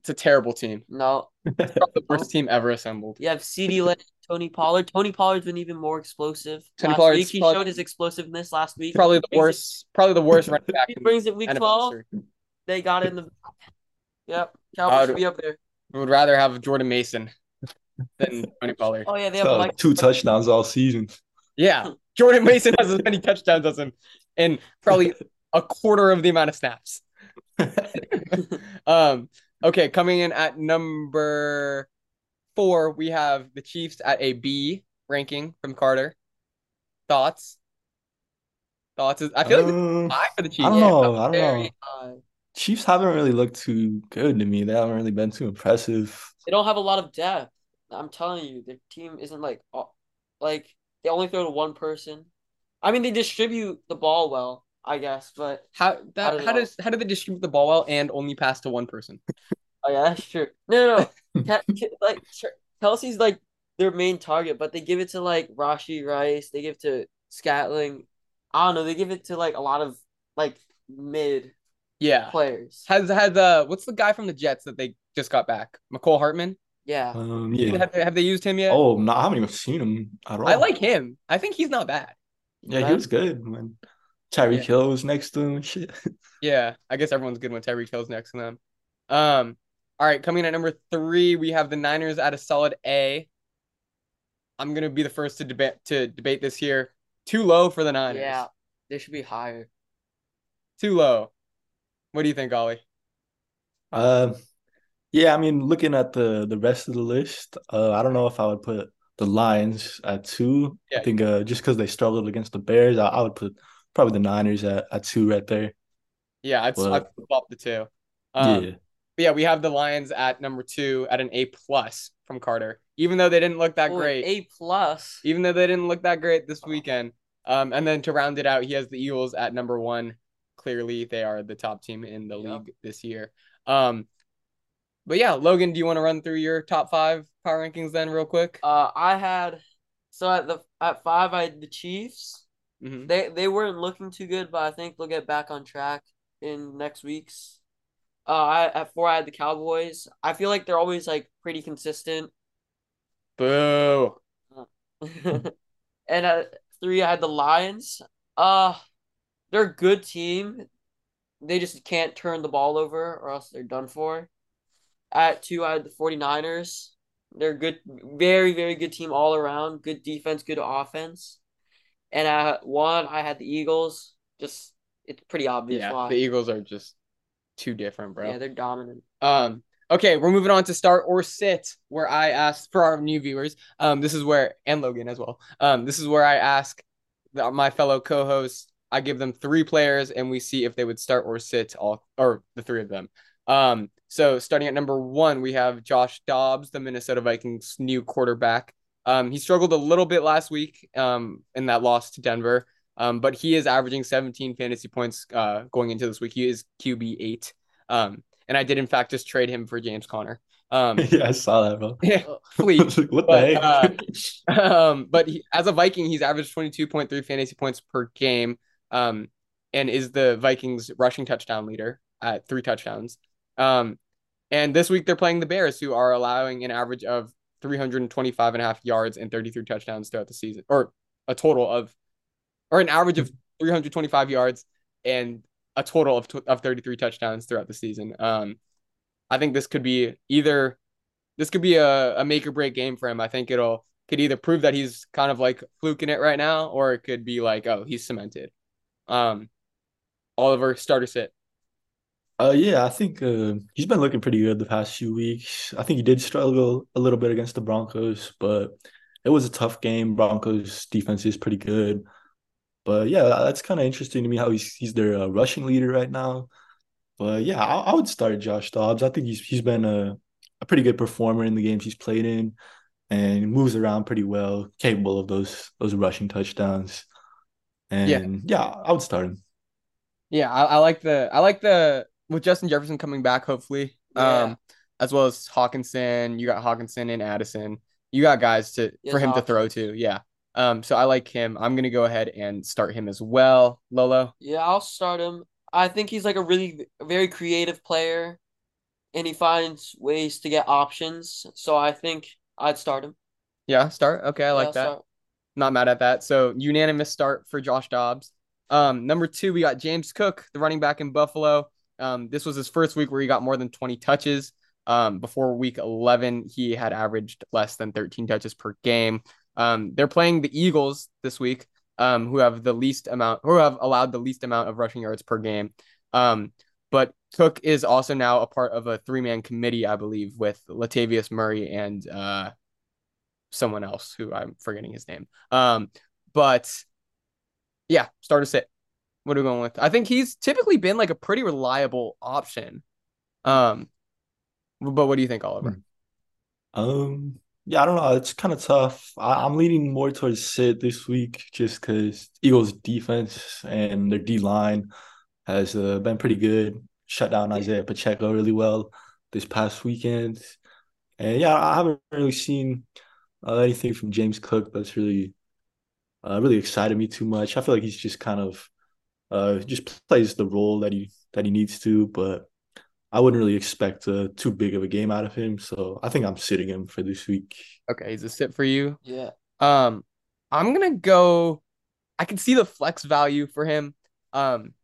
It's a terrible team. No, It's the worst team ever assembled. you have CeeDee Lamb, Tony Pollard. Tony Pollard's been even more explosive. Tony last Pollard's week he probably- showed his explosiveness last week. Probably the Brings it- worst. Probably the worst running back. He brings it week NFL 12. history. They got in the. Yep, Cowboys Uh, should be up there. I would rather have Jordan Mason than Tony Pollard. Oh yeah, they have So, like two touchdowns all season. Yeah, Jordan Mason has as many touchdowns as him, and probably a quarter of the amount of snaps. um. Okay, coming in at number four, we have the Chiefs at a B. ranking from Carter. Thoughts? Thoughts? I feel like Um, high for the Chiefs. I don't Yeah, know. I don't know. high. Chiefs haven't really looked too good to me. They haven't really been too impressive. They don't have a lot of depth. I'm telling you, their team isn't like like they only throw to one person. I mean, they distribute the ball well, I guess, but How that how know. does how do they distribute the ball well and only pass to one person? oh yeah, that's true. No, no, no. Ke- Ke- like Kelce's like their main target, but they give it to like Rashee Rice. They give it to Scantling. I don't know. They give it to like a lot of like mid Yeah. players. Has has uh what's the guy from the Jets that they just got back? Mecole Hardman? Yeah. Um, yeah. Have, have they used him yet? Oh, no, I haven't even seen him at all. I like him. I think he's not bad. Yeah, he was good when Tyreek Yeah. Hill was next to him and shit. Yeah, I guess everyone's good when Tyreek Hill's next to them. Um, all right, coming at number three, we have the Niners at a solid A. I'm gonna be the first to debate to debate this here. Too low for the Niners. Yeah. They should be higher. Too low. What do you think, Ollie? Um, yeah, I mean, looking at the the rest of the list, uh, I don't know if I would put the Lions at two. Yeah. I think uh, just because they struggled against the Bears, I, I would put probably the Niners at, at two right there. Yeah, I'd, Well- I'd flip flop the two. Um, yeah, but yeah, we have the Lions at number two at an A plus from Carter. Even though they didn't look that Oh, great. A plus. even though they didn't look that great this weekend. Um, and then to round it out, he has the Eagles at number one. Clearly, they are the top team in the Yep. league this year. Um, but yeah, Logan, do you want to run through your top five power rankings then, real quick? Uh, I had so at the at five I had the Chiefs. Mhm. They they weren't looking too good, but I think they'll get back on track in next week's. Uh, I at four I had the Cowboys. I feel like they're always like pretty consistent. Boo. and at three I had the Lions. Uh, they're a good team. They just can't turn the ball over or else they're done for. At two I had the 49ers. They're good, very, very good team all around. Good defense, good offense. And at one, I had the Eagles. Just it's pretty obvious Yeah, why. the Eagles are just too different, bro. Yeah, they're dominant. Um, okay, we're moving on to start or sit, where I ask for our new viewers. Um, this is where and Logan as well. Um, this is where I ask the, my fellow co-hosts. I give them three players, and we see if they would start or sit all or the three of them. Um, so starting at number one, we have Josh Dobbs, the Minnesota Vikings' new quarterback. Um, he struggled a little bit last week um, in that loss to Denver, um, but he is averaging 17 fantasy points uh, going into this week. He is QB eight. Um, and I did in fact just trade him for James Conner. Um, yeah, I saw that, bro. yeah, please. like, what But, the heck? um, but he, as a Viking, he's averaged 22.3 fantasy points per game, um, and is the Vikings rushing touchdown leader at three touchdowns. Um, and this week they're playing the Bears, who are allowing an average of 325 and a half yards and 33 touchdowns throughout the season, or a total of, or an average of 325 yards and a total of, of 33 touchdowns throughout the season. Um, I think this could be either this could be a, a make or break game for him. I think it'll could either prove that he's kind of like fluking it right now, or it could be like, oh, he's cemented. Um, Oliver, starter sit. Uh, yeah, I think uh, he's been looking pretty good the past few weeks. I think he did struggle a little bit against the Broncos, but it was a tough game. Broncos defense is pretty good. But yeah, that's kind of interesting to me how he's he's their uh, rushing leader right now. But yeah, I, I would start Josh Dobbs. I think he's he's been a, a pretty good performer in the games he's played in, and moves around pretty well, capable of those those rushing touchdowns. And yeah, I would start him. Yeah, I, I like the I like the with Justin Jefferson coming back, hopefully. Yeah. Um, as well as Hockenson. You got Hockenson and Addison. You got guys to for him to throw to. Yeah. Um, so I like him. I'm gonna go ahead and start him as well. Lolo. Yeah, I'll start him. I think he's like a really very creative player, and he finds ways to get options. So I think I'd start him. Yeah, start. Okay, I like I'll that. start. Not mad at that. So unanimous start for Josh Dobbs. Um, number two, we got James Cook, the running back in Buffalo. Um, this was his first week where he got more than 20 touches. Um, before week 11, he had averaged less than 13 touches per game. Um, they're playing the Eagles this week, um, who have the least amount, who have allowed the least amount of rushing yards per game. Um, but Cook is also now a part of a three man committee, I believe, with Latavius Murray and uh, someone else who I'm forgetting his name. Um, but yeah, start to sit. What are we going with? I think he's typically been like a pretty reliable option. Um, but what do you think, Oliver? Um, yeah, I don't know. It's kind of tough. I, I'm leaning more towards sit this week just because Eagles defense and their D line has uh, been pretty good. Shut down Isaiah Pacheco really well this past weekend. And yeah, I haven't really seen uh, anything from James Cook that's really uh, really excited me too much. I feel like he's just kind of uh, just plays the role that he that he needs to, but I wouldn't really expect uh, too big of a game out of him. So I think I'm sitting him for this week. Okay, he's a sit for you. Yeah. Um, I'm gonna go. I can see the flex value for him. Um,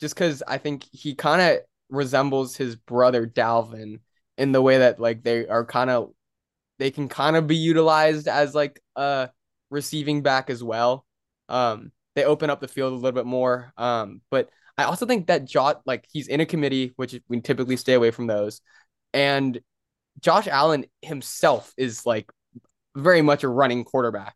just because I think he kind of resembles his brother Dalvin in the way that like they are kind of they can kind of be utilized as like a receiving back as well. Um, they open up the field a little bit more. Um, but I also think that Jot like he's in a committee, which we typically stay away from those, and Josh Allen himself is like very much a running quarterback.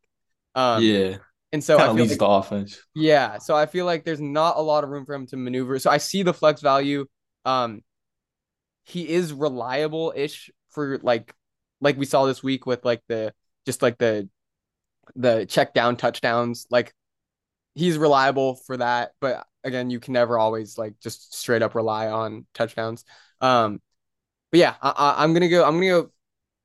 Um, yeah, and so I kind of feel leads like- the offense. yeah, so I feel like there's not a lot of room for him to maneuver. So I see the flex value. Um, he is reliable-ish for like, like we saw this week with like the just like the the check down touchdowns. Like he's reliable for that, but again, you can never always like just straight up rely on touchdowns. Um, but yeah, I, I'm gonna go. I'm gonna go.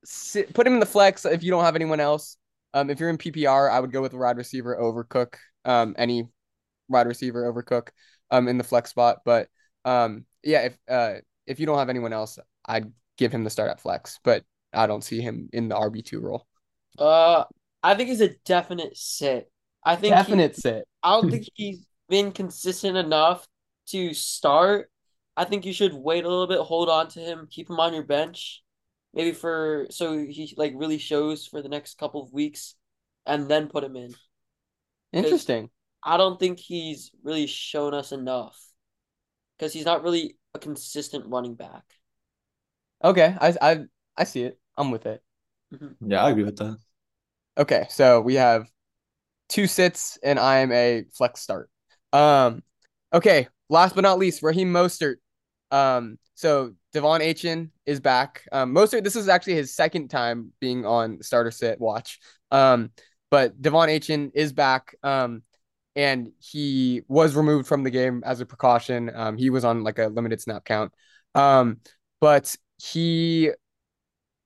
Sit, put him in the flex if you don't have anyone else. Um, if you're in PPR, I would go with a wide receiver over Cook. Um, any wide receiver over Cook. Um, in the flex spot, but um, yeah, if uh if you don't have anyone else, I'd give him the start at flex, but I don't see him in the RB two role. Uh, I think he's a definite sit. I think he- Definite sit. I don't think he's been consistent enough to start. I think you should wait a little bit, hold on to him, keep him on your bench, maybe for so he like really shows for the next couple of weeks, and then put him in. Interesting. I don't think he's really shown us enough because he's not really a consistent running back. Okay, I I I see it. I'm with it. Mm-hmm. Yeah, I agree with that. Okay, so we have two sits and I am a flex start. Um, okay, last but not least, Raheem Mostert. Um, so De'Von Achane is back. Um, Mostert, this is actually his second time being on starter sit watch. Um, but De'Von Achane is back. Um, and he was removed from the game as a precaution. Um, he was on like a limited snap count. Um, but he,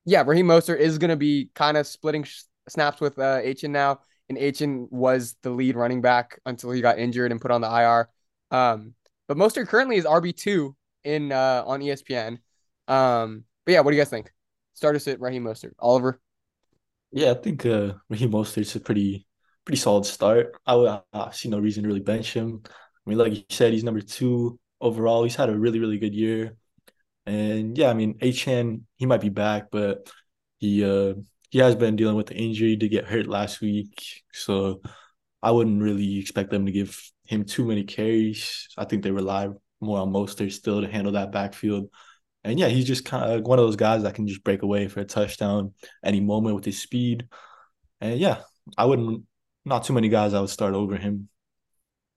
yeah, Raheem Mostert is going to be kind of splitting sh- snaps with uh, Achane now, and Achane was the lead running back until he got injured and put on the IR. Um, but Mostert currently is RB two in uh, on ESPN. Um, but yeah, what do you guys think? Start us at Raheem Mostert, Oliver. Yeah, I think uh, Raheem Mostert's a pretty pretty solid start. I would I see no reason to really bench him. I mean, like you said, he's number two overall. He's had a really really good year, and yeah, I mean, Achane he might be back, but he uh he has been dealing with the injury to get hurt last week, so I wouldn't really expect them to give him too many carries. I think they rely more on Mostert still to handle that backfield. And yeah, he's just kind of one of those guys that can just break away for a touchdown any moment with his speed. And yeah, I wouldn't not too many guys I would start over him.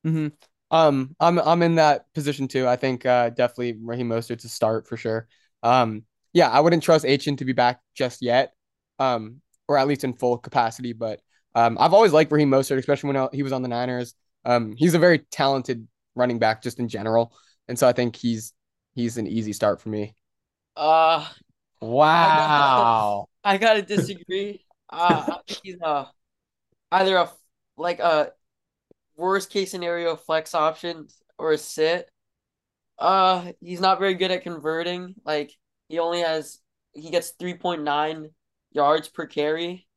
Mm-hmm. Um, I'm I'm in that position too. I think uh, definitely Raheem Mostert to start for sure. Um, yeah, I wouldn't trust Achane to be back just yet, um, or at least in full capacity. But um, I've always liked Raheem Mostert, especially when he was on the Niners. Um, he's a very talented running back just in general, and so I think he's he's an easy start for me. Uh, Wow. I gotta disagree. uh, I think he's uh either a like a worst case scenario flex option or a sit. Uh, he's not very good at converting. Like he only has he gets three point nine yards per carry,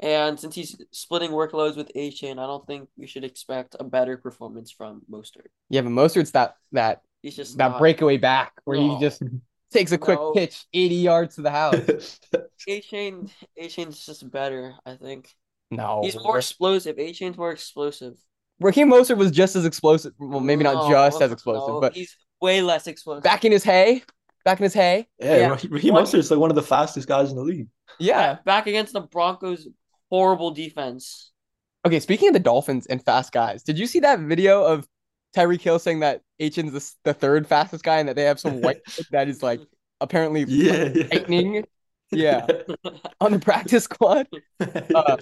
and since he's splitting workloads with Achane, I don't think we should expect a better performance from Mostert. yeah, but Mostert's that that He's just that not. breakaway back where No. he just takes a quick No. pitch 80 yards to the house. Achane Achane's just better. I think No. he's more explosive. Achane's more explosive. Raheem Mostert was just as explosive. Well, maybe not No, just as explosive, no, but he's way less explosive. back in his hay, back in his hay. Yeah, Yeah. Raheem Raheem One- Mostert's like one of the fastest guys in the league. Yeah. back, back against the Broncos horrible defense. Okay, speaking of the Dolphins and fast guys, did you see that video of Tyreek Hill saying that Achane's the, the third fastest guy and that they have some white that is like apparently Yeah, yeah. lightning? Yeah, on the practice squad. Uh,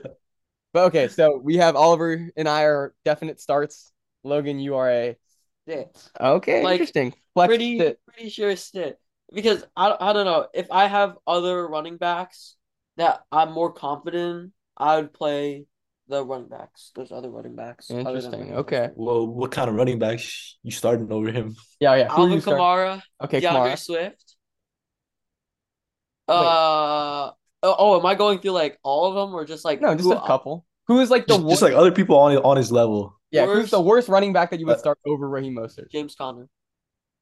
But okay, so we have Oliver and I are definite starts. Logan, you are a Yeah, okay, Like, interesting. Flex pretty fit. pretty sure sit because I I don't know if I have other running backs that I'm more confident in, I would play the running backs. Those other running backs. Interesting. Okay. well, what kind of running backs you starting over him? Yeah, yeah. Who Alvin Kamara, Okay, DeAndre Kamara. Swift. Uh oh, oh, am I going through like all of them or just like No, just who a couple. Who is like the Just, worst? just like other people on on his level. yeah, who's the worst running back that you would Uh, start over Raheem Mostert? James Conner.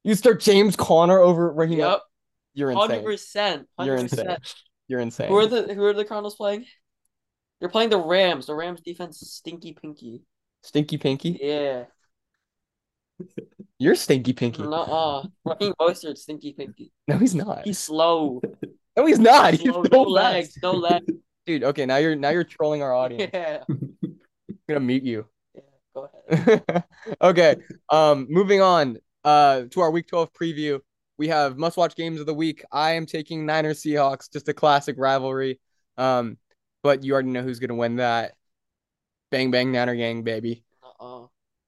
You start James Conner over Raheem. Yep, You're insane. percent. You're insane. You're insane. Who are the who are the Cardinals playing? They're playing the Rams. The Rams defense is stinky pinky. Stinky Pinky. Yeah. You're Stinky Pinky. Nuh-uh. Raheem Mostert, stinky pinky. No, he's not. He's slow. No, he's not. He's Slow, so no legs, no legs. Dude, okay, now you're now you're trolling our audience. Yeah. I'm gonna mute you. yeah. Go ahead. okay. Um, moving on. Uh, to our Week 12 preview, we have must-watch games of the week. I am taking Niners Seahawks, just a classic rivalry. Um, but you already know who's gonna win that. Bang bang Niner gang, baby. Uh-uh.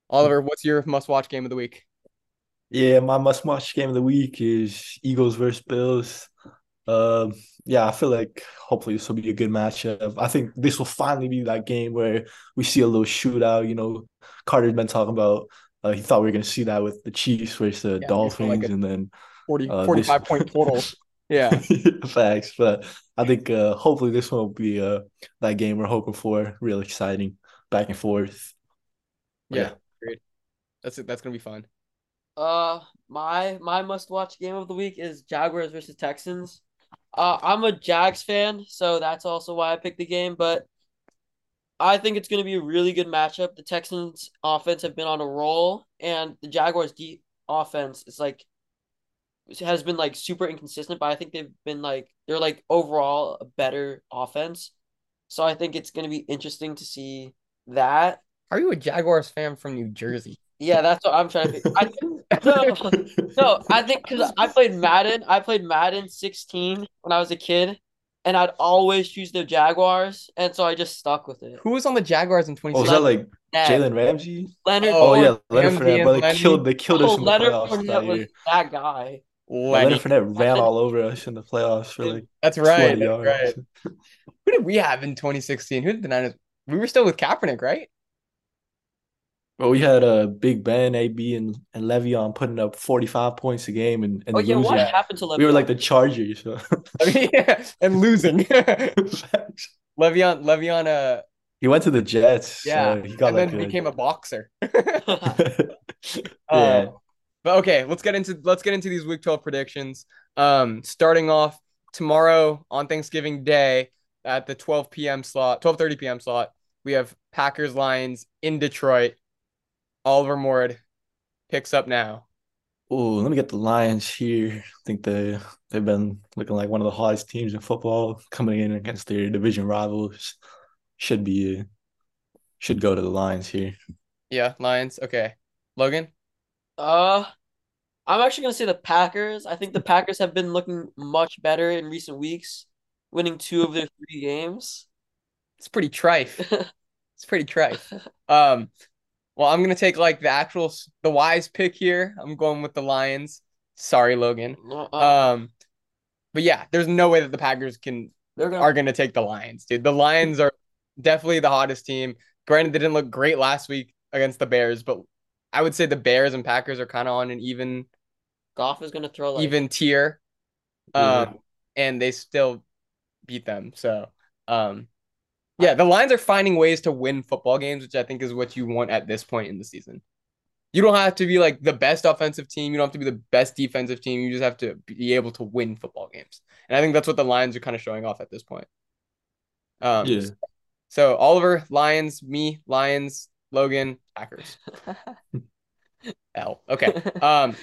Oliver, what's your must-watch game of the week? Yeah, my must watch game of the week is Eagles versus Bills. Um, yeah, I feel like hopefully this will be a good matchup. I think this will finally be that game where we see a little shootout. You know, Carter's been talking about. Uh, he thought we were going to see that with the Chiefs versus the Yeah, Dolphins, like and then 40, Uh, 45 this- point total. Yeah. facts. But I think uh, hopefully this one will be uh, that game we're hoping for. Real exciting, back and forth. Yeah. Agreed. That's it. That's gonna be fun. Uh, my my must watch game of the week is Jaguars versus Texans. Uh, I'm a Jags fan, so that's also why I picked the game. But I think it's going to be a really good matchup. The Texans' offense have been on a roll, and the Jaguars' de- offense is like has been like super inconsistent. But I think they've been like they're like overall a better offense. So I think it's going to be interesting to see that. Are you a Jaguars fan from New Jersey? Yeah, that's what I'm trying to. Think. I think no, no, I think because I played Madden, I played Madden 16 when I was a kid, and I'd always choose the Jaguars, and so I just stuck with it. Who was on the Jaguars in Oh, is that like That- Jalen Ramsey? Leonard? Oh, Oh, yeah, Leonard Ramsey Fournette, and bro. They Lenny. killed they killed us Oh, in the Leonard playoffs Fournette that was that guy. Lenny. Leonard Fournette ran all over us in the playoffs for like That's right. That's yards. right. Who did we have in 2016? Who did the Niners? We were still with Kaepernick, right? Well, we had uh, Big Ben, AB, and, and Le'Veon putting up 45 points a game and, and Oh yeah, losing. what Yeah. happened to Le'Veon? We were like the Chargers. So. I mean, yeah, and losing. Le'Veon, Le'Veon, uh, he went to the Jets. yeah, so he got and like then a, became a boxer. yeah. Uh, but okay, let's get into let's get into these Week 12 predictions. Um, starting off tomorrow on Thanksgiving Day at the 12 p.m. slot, 12:30 p.m. slot, we have Packers Lions in Detroit. Oliver Morid picks up now. Oh, let me get the Lions here. I think they they've been looking like one of the hottest teams in football coming in against their division rivals. Should be should go to the Lions here. Yeah, Lions. Okay, Logan. Uh, I'm actually gonna say the Packers. I think the Packers have been looking much better in recent weeks, winning two of their three games. It's pretty trife. It's pretty trife. Um, well, I'm gonna take like the actual the wise pick here. I'm going with the Lions. Sorry, Logan. Uh, Um, but yeah, there's no way that the Packers can they're gonna are gonna take the Lions, dude. The Lions are definitely the hottest team. Granted, they didn't look great last week against the Bears, but I would say the Bears and Packers are kind of on an even Goff is gonna throw like even tier. Yeah. Um, and they still beat them. So, um, yeah, the Lions are finding ways to win football games, which I think is what you want at this point in the season. You don't have to be like the best offensive team. You don't have to be the best defensive team. You just have to be able to win football games. And I think that's what the Lions are kind of showing off at this point. Um, Yeah. So Oliver, Lions, me, Lions, Logan, Packers. L. Okay. Um,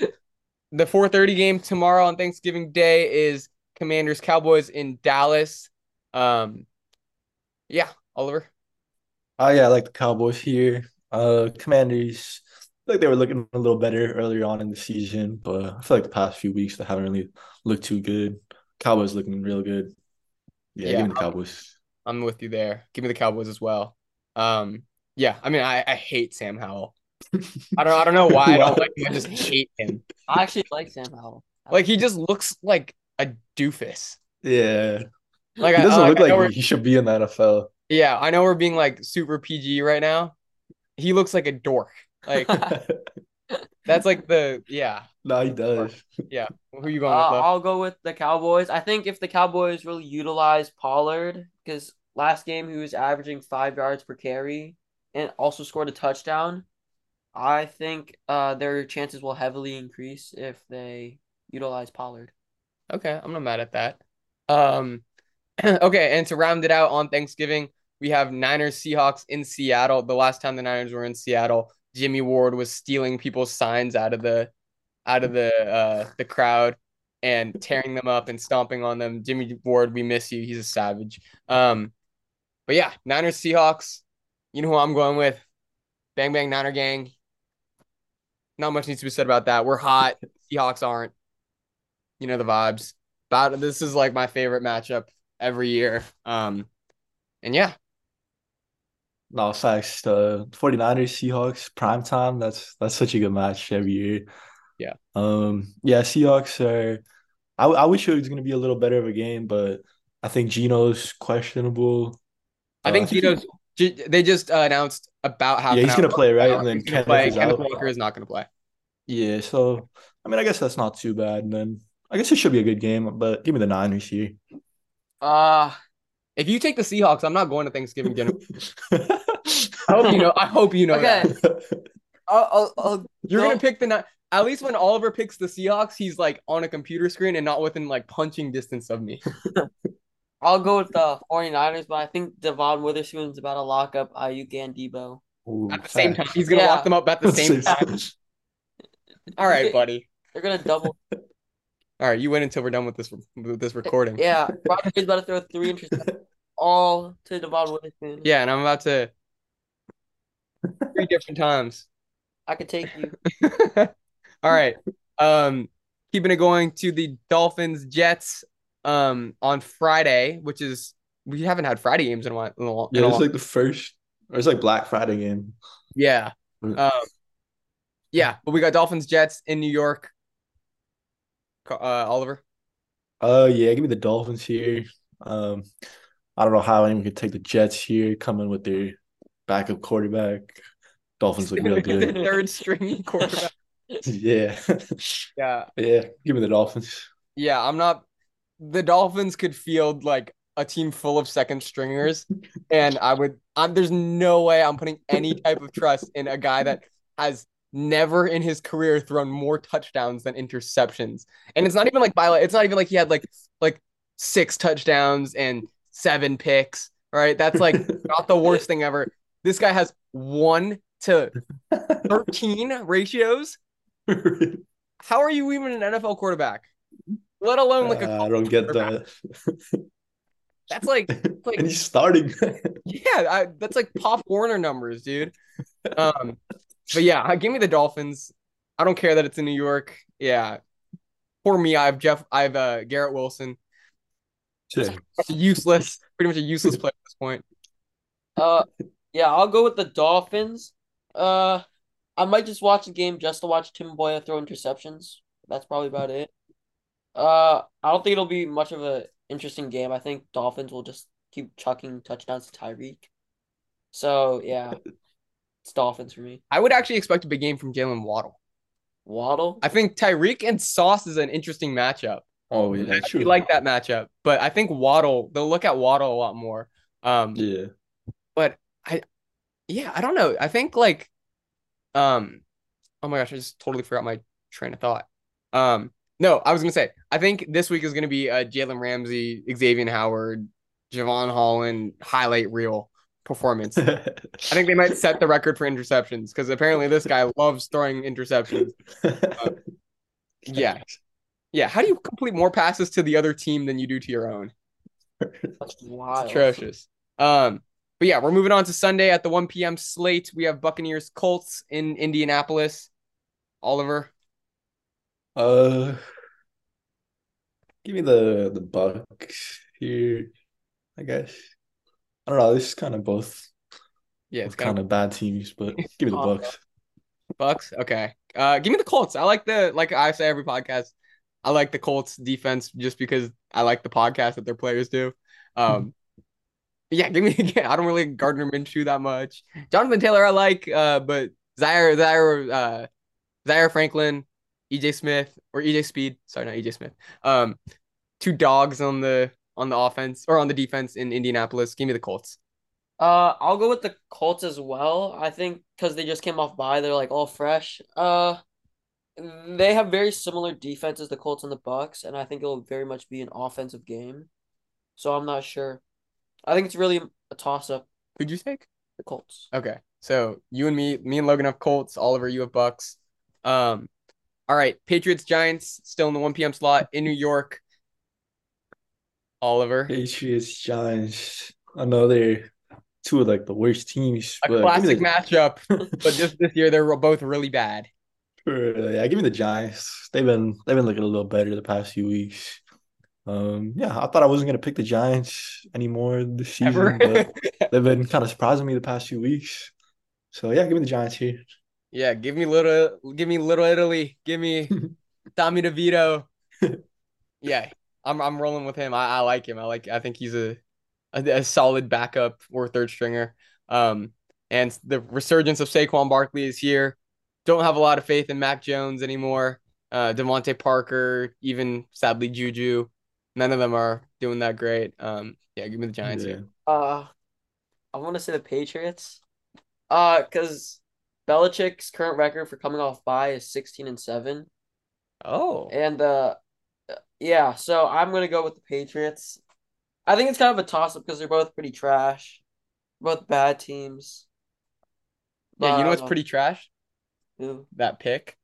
the 4:30 game tomorrow on Thanksgiving Day is Commanders Cowboys in Dallas. Um, yeah, Oliver? Oh yeah, I like the Cowboys here. Uh, Commanders. I feel like they were looking a little better earlier on in the season, but I feel like the past few weeks they haven't really looked too good. Cowboys looking real good. Yeah, Yeah. give me the Cowboys. I'm with you there. Give me the Cowboys as well. Um, yeah, I mean, I, I hate Sam Howell. I don't I don't know why I don't like him. I just hate him. I actually like Sam Howell. Like he just looks like a doofus. Yeah, Like he doesn't I- look I know we're- like he should be in the NFL. yeah, I know we're being like super PG right now. He looks like a dork. Like that's like the yeah no, he does. yeah. Who you Uh, going with? Love? I'll go with the Cowboys. I think if the Cowboys really utilize Pollard, because last game he was averaging five yards per carry and also scored a touchdown, I think uh, their chances will heavily increase if they utilize Pollard. Okay, I'm not mad at that. Um, okay, and to round it out on Thanksgiving, we have Niners Seahawks in Seattle. The last time the Niners were in Seattle, Jimmy Ward was stealing people's signs out of the out of the uh the crowd and tearing them up and stomping on them. Jimmy Ward, we miss you. He's a savage. Um, but yeah, Niners Seahawks. You know who I'm going with? Bang bang Niner gang. Not much needs to be said about that. We're hot. Seahawks aren't. You know the vibes. About this is like my favorite matchup every year. Um, and yeah, No, facts. The 49ers, Seahawks, prime time. That's that's such a good match every year. Yeah. Um, yeah, Seahawks are I, I wish it was gonna be a little better of a game, but I think Geno's questionable. I Uh, think he- Geno's. They just uh, announced about half. Yeah, he's gonna play, right? And then Kenneth play. is Kenneth. Walker is not gonna play. Yeah, so I mean I guess that's not too bad. And then I guess it should be a good game, but give me the Niners here. Uh, If you take the Seahawks, I'm not going to Thanksgiving dinner. I hope you know. I hope you know Okay. that. I'll, I'll, I'll You're go- gonna pick the Ni- At least when Oliver picks the Seahawks, he's like on a computer screen and not within like punching distance of me. I'll go with the 49ers, but I think Devon Witherspoon's about to lock up Aiyuk and Deebo. Ooh, At the same time, he's gonna Yeah. lock them up at the same time. All right, buddy. They're gonna double. All right, you win until we're done with this with this recording. yeah, Roger is about to throw three interceptions, all to Devon Witherspoon. Yeah, and I'm about to three different times. I could take you. All right. Um, keeping it going to the Dolphins Jets um on Friday, which is we haven't had Friday games in a while. In a, long- Yeah, a it's like the first or it's like Black Friday game. yeah. Um, yeah, but we got Dolphins Jets in New York. Uh, Oliver. Uh yeah, give me the Dolphins here. Um I don't know how anyone could take the Jets here, coming with their backup quarterback. Dolphins look real good. third string quarterback. Yeah. Yeah, Yeah, give me the Dolphins. yeah. I'm not. The Dolphins could field like a team full of second stringers, and I would. I'm, there's no way I'm putting any type of trust in a guy that has never in his career thrown more touchdowns than interceptions. And it's not even like by it's not even like he had like like six touchdowns and seven picks. Right? That's like not the worst thing ever. This guy has one to 13 ratios. How are you even an NFL quarterback? Let alone like a Uh, I don't get that. that's like like and he's starting. yeah, I, that's like Pop Warner numbers, dude. Um, but yeah, give me the Dolphins. I don't care that it's in New York. Yeah, for me, I have Jeff. I have uh, Garrett Wilson. Shit. Useless, pretty much a useless player at this point. Uh, yeah, I'll go with the Dolphins. Uh, I might just watch the game just to watch Tim Boyle throw interceptions. That's probably about it. Uh, I don't think it'll be much of a interesting game. I think Dolphins will just keep chucking touchdowns to Tyreek. So yeah, it's Dolphins for me. I would actually expect a big game from Jaylen Waddle. Waddle. I think Tyreek and Sauce is an interesting matchup. Oh I yeah, actually true. like that matchup, but I think Waddle. They'll look at Waddle a lot more. Um, Yeah. but I, yeah, I don't know. I think like, um, oh my gosh, I just totally forgot my train of thought. Um, no, I was gonna say I think this week is gonna be a Jalen Ramsey, Xavier Howard, Jevon Holland highlight reel performance. I think they might set the record for interceptions because apparently this guy loves throwing interceptions. Yeah, yeah. How do you complete more passes to the other team than you do to your own? That's wild. atrocious. Um, but yeah, we're moving on to Sunday at the 1 p.m. slate. We have Buccaneers Colts in Indianapolis. Oliver. Uh, give me the the Bucks here, I guess. I don't know. This is kind of both Yeah, it's kind of bad teams, but give me the Oh, Bucks. Bucks. Okay. Uh, give me the Colts. I like the like I say every podcast. I like the Colts defense just because I like the podcast that their players do. Um, yeah, give me. Again. I don't really like Gardner Minshew that much. Jonathan Taylor I like, uh, but Zaire Zaire uh, Zaire Franklin, EJ Smith or EJ Speed. Sorry, not EJ Smith. Um, two dogs on the on the offense or on the defense in Indianapolis. Give me the Colts. Uh, I'll go with the Colts as well. I think because they just came off by, they're like all fresh. Uh, they have very similar defenses, the Colts and the Bucks, and I think it'll very much be an offensive game. So I'm not sure. I think it's really a toss up. Who'd you take? The Colts. Okay. So you and me, me and Logan have Colts. Oliver, you have Bucks. Um, all right. Patriots, Giants, still in the 1 p.m. slot in New York. Oliver. Patriots, Giants. another two of like the worst teams, A classic the, matchup. But just this year, they're both really bad. yeah, give me the Giants. They've been they've been looking a little better the past few weeks. Um, yeah, I thought I wasn't gonna pick the Giants anymore this season, but they've been kind of surprising me the past few weeks. So yeah, give me the Giants here. yeah, give me little give me little Italy. Give me Tommy DeVito. Yeah, I'm I'm rolling with him. I, I like him. I like I think he's a, a a solid backup or third stringer. Um, and the resurgence of Saquon Barkley is here. Don't have a lot of faith in Mac Jones anymore. Uh, DeVante Parker, even sadly Juju, none of them are doing that great. Um, yeah, give me the Giants Yeah. here. Uh, I want to say the Patriots. Uh, because Belichick's current record for coming off by is 16 and 7. Oh, And uh yeah, so I'm gonna go with the Patriots. I think it's kind of a toss up because they're both pretty trash. Both bad teams. yeah. You know what's pretty trash? who? That pick.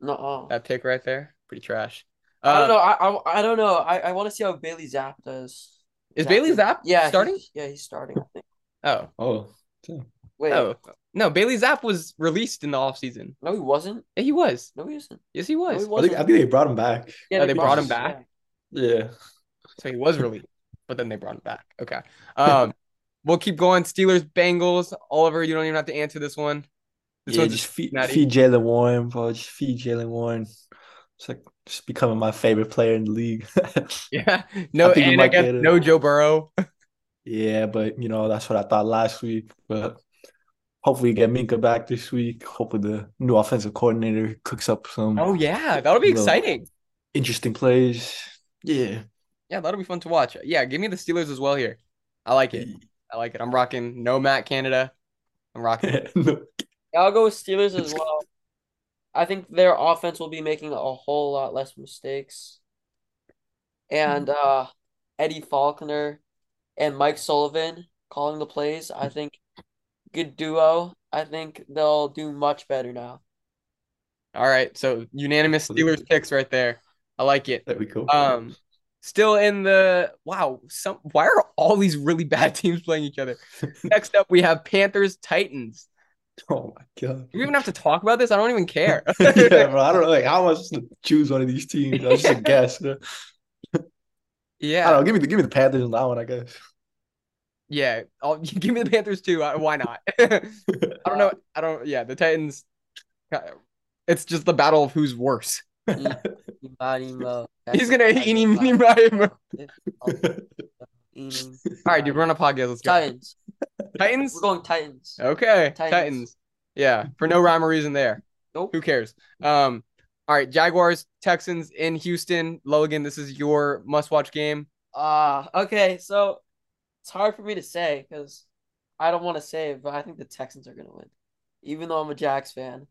No, That pick right there. Pretty trash. I don't Uh, know. I I, I don't know. I, I want to see how Bailey Zappe does. Is Bailey Zappe yeah, starting? he's- yeah, he's starting. I think. Oh, Oh, Wait, oh, no. Bailey Zappe was released in the offseason. no, he wasn't. Yeah, he was. No, he isn't. Yes, he No, was. he I think I think they brought him back. Yeah, Oh, they brought him him back? Yeah. So he was released, but then they brought him back. Okay. Um, we'll keep going. Steelers, Bengals. Oliver, you don't even have to answer this one. This yeah, one's just feed, Cincinnati. feed Jaylen Warren, bro. Just feed Jaylen Warren. It's like just becoming my favorite player in the league. yeah. No, I and might against get it. no Joe Burrow. yeah, but you know, that's what I thought last week. But hopefully we get Minkah back this week. Hopefully the new offensive coordinator cooks up some Oh yeah, that'll be exciting. interesting plays. Yeah. Yeah, that'll be fun to watch. Yeah, give me the Steelers as well here. I like it. I like it. I'm rocking no Matt Canada. I'm rocking. No. Yeah, I'll go with Steelers as well. I think their offense will be making a whole lot less mistakes. And uh Eddie Faulkner and Mike Sullivan calling the plays. I think good duo. I think they'll do much better now. All right, so unanimous Steelers picks right there. I like it. There we go. Um, still in the wow. Some why are all these really bad teams playing each other? Next up, we have Panthers Titans. oh my god. Do we even have to talk about this? I don't even care. yeah, bro. I don't know. Like, how am I supposed to choose one of these teams? I was just a guess. yeah. I don't know. Give me the give me the Panthers on that one, I guess. Yeah. I'll give me the Panthers too. Uh, Why not? I don't know. I don't. Yeah, the Titans. It's just the battle of who's worse. He's gonna eeny, meeny, miny, mo. All right, dude. We're on a podcast. Let's go. Titans. Titans. We're going Titans. Okay, Titans. Titans. Yeah, for no rhyme or reason there. Nope. Who cares? Um, all right, Jaguars, Texans in Houston. Logan, this is your must-watch game. Uh okay, so it's hard for me to say because I don't want to say it, but I think the Texans are gonna win. Even though I'm a Jags fan.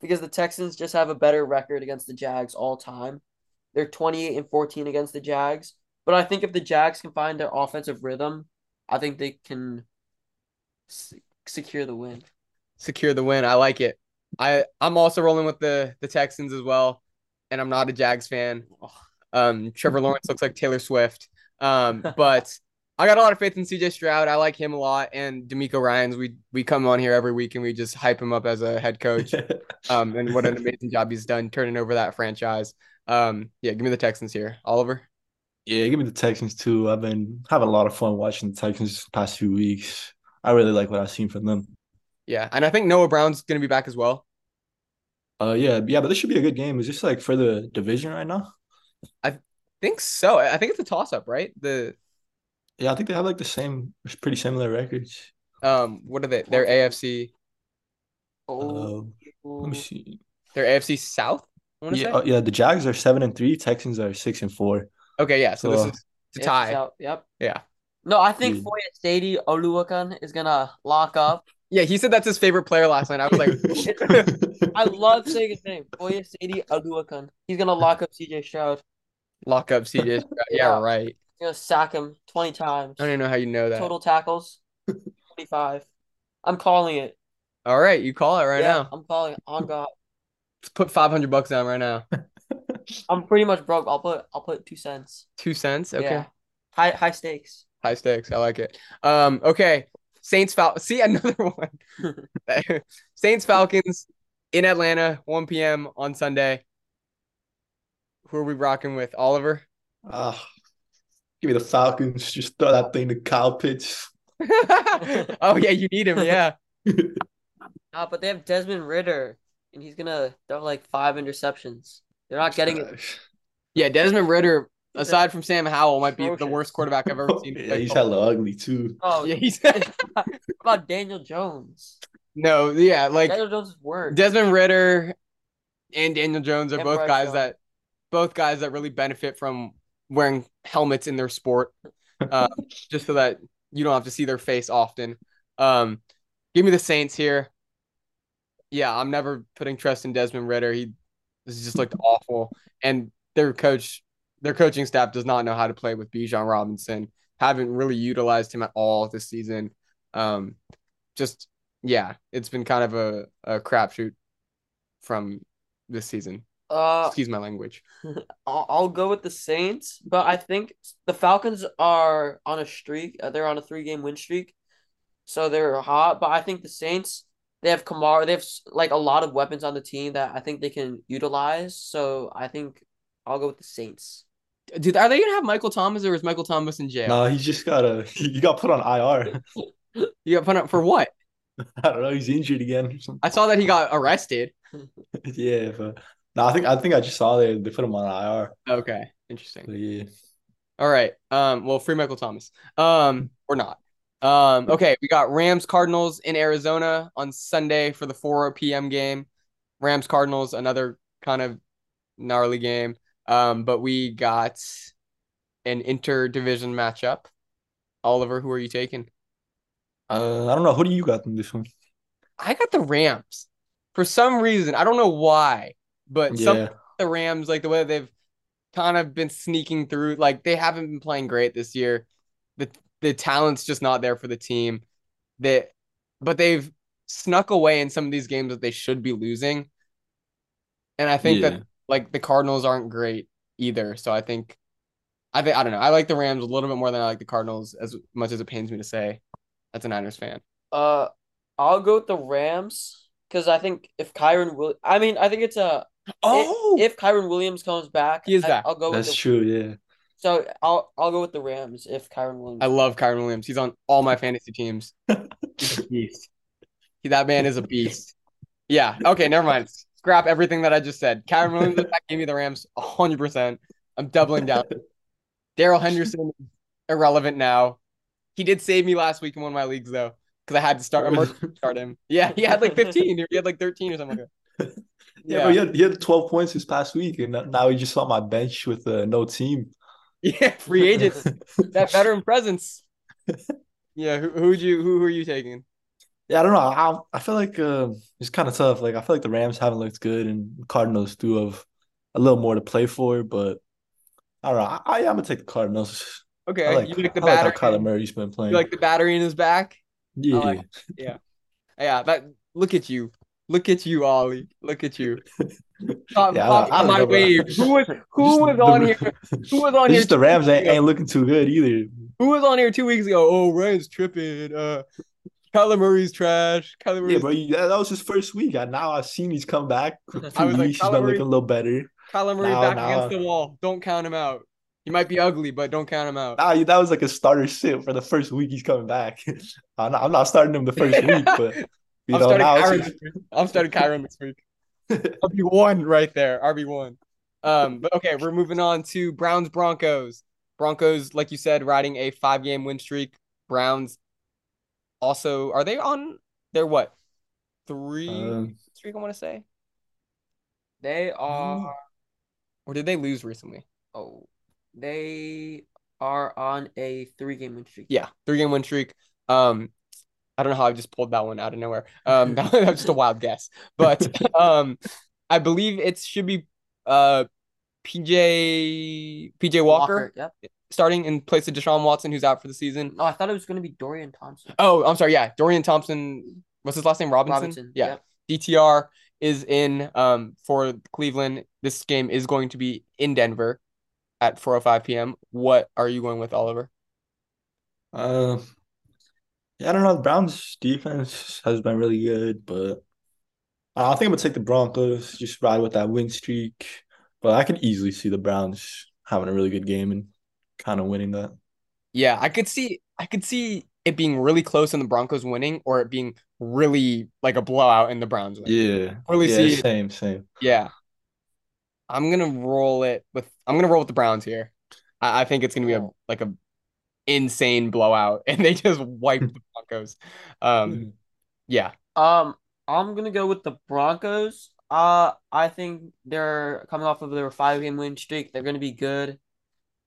Because the Texans just have a better record against the Jags all time. They're 28 and 14 against the Jags. But I think if the Jags can find their offensive rhythm, I think they can s- secure the win. Secure the win. I like it. I I'm also rolling with the the Texans as well, and I'm not a Jags fan. Um, Trevor Lawrence looks like Taylor Swift. Um, but I got a lot of faith in CJ Stroud. I like him a lot, and DeMeco Ryans. We we come on here every week and we just hype him up as a head coach. Um, and what an amazing job he's done turning over that franchise. Um, yeah, give me the Texans here, Oliver. Yeah, give me the Texans too. I've been having a lot of fun watching the Texans the past few weeks. I really like what I've seen from them. Yeah, and I think Noah Brown's gonna be back as well. Uh, yeah, yeah, but this should be a good game. Is this like for the division right now? I think so. I think it's a toss up, right? The Yeah, I think they have like the same, pretty similar records. um, what are they? They're AFC. Oh, Uh, let me see. They're AFC South. I Yeah, say. uh, yeah, the Jags are seven and three. Texans are six and four. Okay, yeah. So this Uh, is to yeah, tie. out- Yep. Yeah. No, I think Yeah. Foyesade Oluokun is gonna lock up. Yeah, he said that's his favorite player last night. I was like, I love saying his name. Foyesade Oluokun. He's gonna lock up CJ Stroud. lock up CJ. Stroud. Yeah, Yeah. right. He's gonna sack him 20 times. I don't even know how you know that. Total tackles 25. I'm calling it. All right, you call it right Yeah, now. I'm calling it on God. Let's put five hundred bucks down right now. I'm pretty much broke. I'll put I'll put two cents. Two cents. Okay. Yeah. High high stakes. High stakes. I like it. Um, okay. Saints Fal see another one. Saints Falcons in Atlanta, 1 p.m. on Sunday. Who are we rocking with? Oliver? Ah, give me the Falcons. Just throw that thing to Kyle Pitts. oh yeah, you need him, yeah. Ah, but they have Desmond Ridder, and he's gonna throw like five interceptions. They're not getting it. Yeah, Desmond Ridder, aside from Sam Howell, might be the worst quarterback I've ever seen. Yeah, he's football. hella ugly too. Oh, Yeah, he's What about Daniel Jones? no, yeah, like Daniel Jones is worse. Desmond Ritter and Daniel Jones are And both Bryce guys Young. that both guys that really benefit from wearing helmets in their sport, um, just so that you don't have to see their face often. Um, give me the Saints here. Yeah, I'm never putting trust in Desmond Ridder. He just looked awful, and their coach, their coaching staff does not know how to play with Bijan Robinson. Haven't really utilized him at all this season. Um, just yeah, it's been kind of a, a crapshoot from this season. Uh, Excuse my language. I'll, I'll go with the Saints, but I think the Falcons are on a streak. Uh, they're on a three game win streak, so they're hot. But I think the Saints, they have Kamara. They have like a lot of weapons on the team that I think they can utilize. So I think I'll go with the Saints. Dude, are they gonna have Michael Thomas or is Michael Thomas in jail? No, he just got a he got put on IR. You got put up for what? I don't know. He's injured again or something. I saw that he got arrested. Yeah, but no, I think I think I just saw they they put him on IR. Okay, interesting. Yeah. All right. Um, well, free Michael Thomas. Um, or not. Um, okay, we got Rams Cardinals in Arizona on Sunday for the 4 p.m. game. Rams Cardinals, another kind of gnarly game. Um, but we got an interdivision matchup. Oliver, who are you taking? Uh, I don't know. Who do you got in this one? I got the Rams. For some reason, I don't know why, but some the Rams, like the way they've kind of been sneaking through, like they haven't been playing great this year. The the talent's just not there for the team. That but they've snuck away in some of these games that they should be losing. And I think Yeah. that like the Cardinals aren't great either. So I think I think I don't know. I like the Rams a little bit more than I like the Cardinals, as much as it pains me to say. That's a Niners fan. Uh, I'll go with the Rams because I think if Kyren will, I mean, I think it's a Oh, if Kyren Williams comes back, He is I, back. I'll go with That's the, true. Yeah. So I'll I'll go with the Rams if Kyren Williams. I love Kyren Williams. He's on all my fantasy teams. He's a beast. He, that man is a beast. Yeah. Okay. Never mind. Scrap everything that I just said. Kyren Williams is back. Give me the Rams. hundred percent. I'm doubling down. Darrell Henderson irrelevant now. He did save me last week in one of my leagues though, because I had to start. emergency start him. Yeah. He had like 15. He had like 13 or something like that. Yeah, but he had, he had 12 points this past week, and now he just on my bench with uh, no team. Yeah. Free agents. that veteran presence. Yeah. Who who'd you who, who are you taking? Yeah, I don't know. I I feel like uh, it's kind of tough. Like I feel like the Rams haven't looked good, and Cardinals do have a little more to play for. But I don't know. I, I am gonna take the Cardinals. Okay. I like, you like the I like how battery. Kyler Murray's been playing. you like the battery in his back. yeah, like- Yeah, that look at you. Look at you, Ollie. Look at you. Top, Yeah, I- top I of don't my wave. Who was who Just was the- on here? Who was on here? just the Rams ain't, ain't looking too good either. Who was on here two weeks ago? Oh, Ryan's tripping. Uh, Kyler Murray's trash. Kyler Yeah, Murray's, bro, you, that, that was his first week. I, now I've seen he's come back. For I two was like, weeks, he's Kyler been Murray- looking a little better. Kyler Murray Nah, back nah. against the wall. Don't count him out. He might be ugly, but don't count him out. Nah, that was like a starter sit for the first week he's coming back. I'm not, I'm not starting him the first week, but you I'm know starting now Kyren it's week. I'm starting Kyren this week. RB one right there. RB one. Um, but okay, we're moving on to Browns Broncos. Broncos, like you said, riding a five game win streak. Browns also are they on their what three Um, streak? I want to say, They are or did they lose recently? oh they are on a three game win streak. Yeah, three game win streak. Um, I don't know how I just pulled that one out of nowhere. Um, that, that was just a wild guess, but um, I believe it should be uh PJ PJ Walker, Yep. starting in place of Deshaun Watson, who's out for the season. No, I thought it was gonna be Dorian Thompson. Oh, I'm sorry. Yeah, Dorian Thompson. What's his last name? Robinson. Robinson. Yeah. yep. DTR is in um for Cleveland. This game is going to be in Denver at 4:05 p.m. What are you going with, Oliver? uh, yeah, I don't know. The Browns defense has been really good, but uh, I think I'm gonna take the Broncos. Just ride with that win streak. But I could easily see the Browns having a really good game and kind of winning that. Yeah, I could see I could see it being really close and the Broncos winning, or it being really like a blowout and the Browns winning. Yeah, Really yeah, see- same, same. Yeah. I'm gonna roll it with I'm gonna roll with the Browns here. I, I think it's gonna be a like a insane blowout and they just wipe the Broncos. Um yeah. Um, I'm gonna go with the Broncos. Uh, I think they're coming off of their five game win streak. They're gonna be good.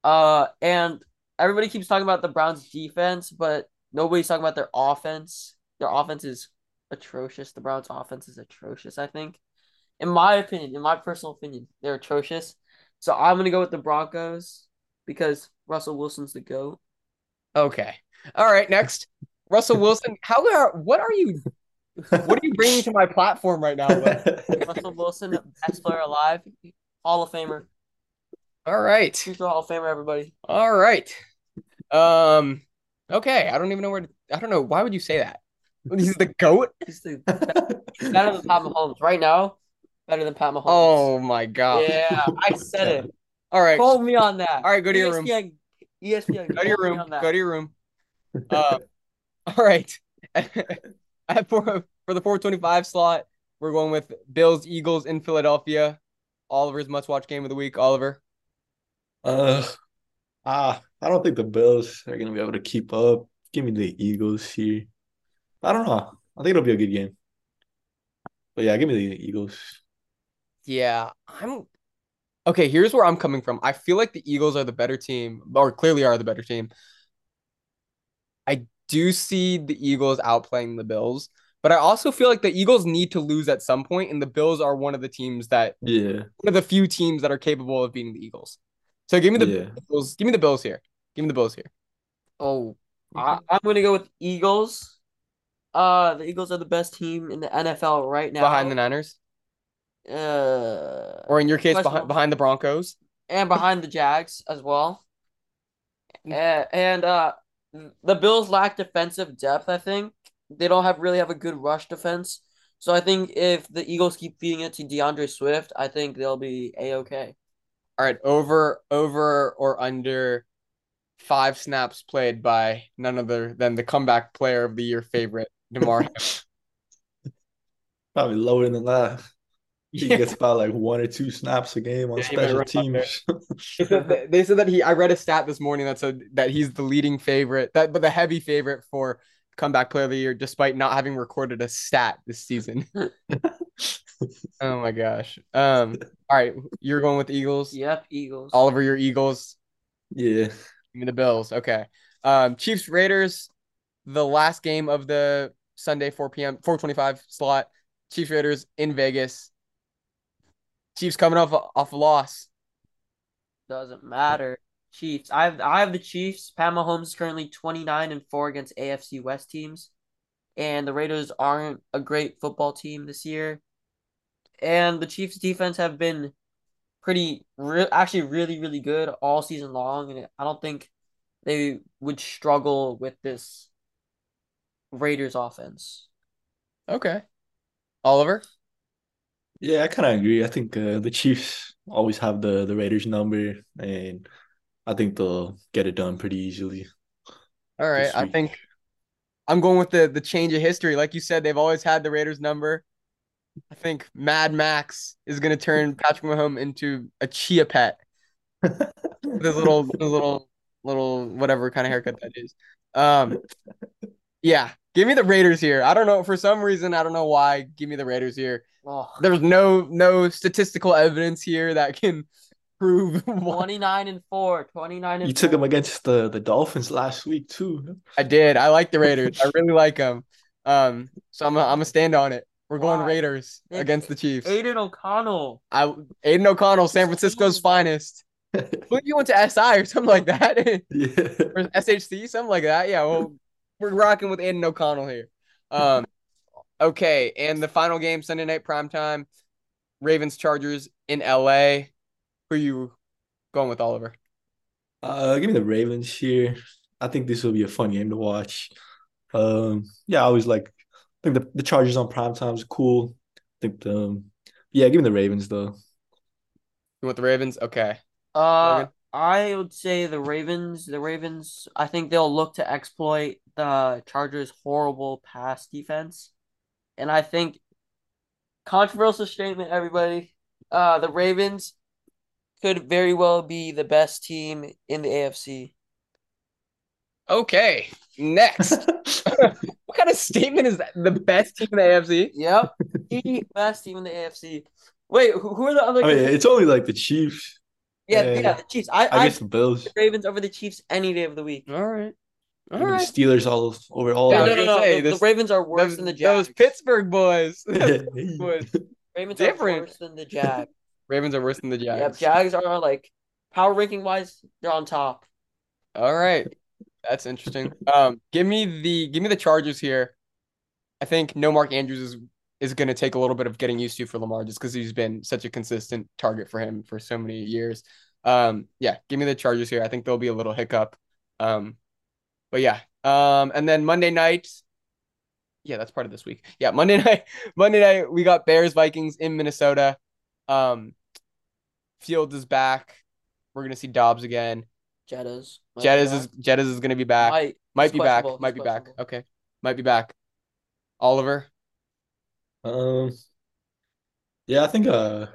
Uh, and everybody keeps talking about the Browns defense, but nobody's talking about their offense. Their offense is atrocious. The Browns offense is atrocious, I think. In my opinion, in my personal opinion, they're atrocious. So I'm gonna go with the Broncos because Russell Wilson's the GOAT. Okay. All right, next. Russell Wilson. How are what are you what are you bringing to my platform right now? Russell Wilson, best player alive, Hall of Famer. All right. Future Hall of Famer, everybody. All right. Um okay, I don't even know where to, I don't know why would you say that? He's the goat? He's the better than Pat Mahomes right now. Better than Pat Mahomes. Oh my god. yeah, I said it. All right. Hold me on that. All right, go to your room. ESPN, ESPN, Go to your room. Go to your room. Uh, all right. At for for the 425 slot, we're going with Bills Eagles in Philadelphia. Oliver's must watch game of the week. Oliver. Uh, ah, I don't think the Bills are gonna be able to keep up. Give me the Eagles here. I don't know. I think it'll be a good game. But yeah, give me the Eagles. Yeah, I'm okay. Here's where I'm coming from. I feel like the Eagles are the better team, or clearly are the better team. I do see the Eagles outplaying the Bills, but I also feel like the Eagles need to lose at some point, and the Bills are one of the teams that Yeah, one of the few teams that are capable of beating the Eagles. So give me the yeah. Bills. Give me the Bills here. Give me the Bills here. Oh, I, I'm gonna go with Eagles. Uh, the Eagles are the best team in the NFL right now. Behind the Niners, uh, or in your case, behind behind the Broncos. and behind the Jags as well. Uh, and uh, the Bills lack defensive depth. I think they don't have really have a good rush defense. So I think if the Eagles keep feeding it to D'Andre Swift, I think they'll be a okay. All right, over over or under five snaps played by none other than the comeback player of the year favorite, Damar. Probably lower than that. He Yeah. gets about like one or two snaps a game on Yeah, special run up there. teams. They said that, they said that he. I read a stat this morning that said that he's the leading favorite, that but the heavy favorite for comeback player of the year, despite not having recorded a stat this season. oh my gosh. Um. All right, you're going with Eagles. Yep, Eagles. Oliver, your Eagles. Yeah. Give me the Bills. Okay. Um. Chiefs Raiders. The last game of the Sunday 4 p.m. 425 slot. Chiefs Raiders in Vegas. Chiefs coming off a, off a loss. Doesn't matter. Chiefs. I have I have the Chiefs. Pat Mahomes is currently 29 and 4 against AFC West teams. and the Raiders aren't a great football team this year. And the Chiefs' defense have been pretty, re- actually really, really good all season long, and I don't think they would struggle with this Raiders offense. Okay. Oliver? Yeah, I kind of agree. I think uh, the Chiefs always have the the Raiders number, and I think they'll get it done pretty easily. All right. I think I'm going with the the change of history. Like you said, they've always had the Raiders number. I think Mad Max is gonna turn Patrick Mahomes into a chia pet. With his little his little little whatever kind of haircut that is. Um yeah, give me the Raiders here. I don't know for some reason, I don't know why. Give me the Raiders here. Oh, There's no no statistical evidence here that can prove 29 and 4, 29 and You took them against the the Dolphins last week too. I did. I like the Raiders. I really like them. Um, so I'm i I'm gonna stand on it. We're going Why? Raiders They- against the Chiefs. Aidan O'Connell. I Aidan O'Connell, San Francisco's finest. I believe you went to SI or something like that, yeah. or SHC, something like that. Yeah, well, we're rocking with Aidan O'Connell here. Um, okay, and the final game Sunday night primetime, Ravens Chargers in LA. Who you going with, Oliver? Uh, give me the Ravens here. I think this will be a fun game to watch. Um, yeah, I always like. I think the, the Chargers on prime time is cool. I think the um, yeah, give me the Ravens though. You want the Ravens? Okay. Uh, Logan? I would say the Ravens. The Ravens. I think they'll look to exploit the Chargers' horrible pass defense, and I think controversial statement, everybody. Uh, the Ravens could very well be the best team in the AFC. Okay. Next. what kind of statement is that? The best team in the AFC? Yep, the best team in the AFC. Wait, who, who are the other? I mean, it's only like the Chiefs. Yeah, yeah, yeah, the Chiefs. I, I I, guess the Bills. the Ravens over the Chiefs any day of the week. All right. All Maybe the right. Steelers all over all. Yeah, No, no, no, no. say, the, this- the Ravens are worse Those, than the Jags. those Pittsburgh boys. boys. Ravens different. are worse than the Jags. Ravens are worse than the Yep, Jags. Jags are like power ranking wise, they're on top. All right. That's interesting. Um, give me the give me the Chargers here. I think no Mark Andrews is is going to take a little bit of getting used to for Lamar just because he's been such a consistent target for him for so many years. Um, yeah, give me the Chargers here. I think there'll be a little hiccup. Um, but yeah. Um, and then Monday night. Yeah, that's part of this week. Yeah, Monday night. Monday night we got Bears Vikings in Minnesota. Um, Fields is back. We're gonna see Dobbs again. Jettas. Jettas is Jettas is gonna be back. Might, Might be back. Might be back. Okay. Might be back. Oliver. Um, yeah, I think uh,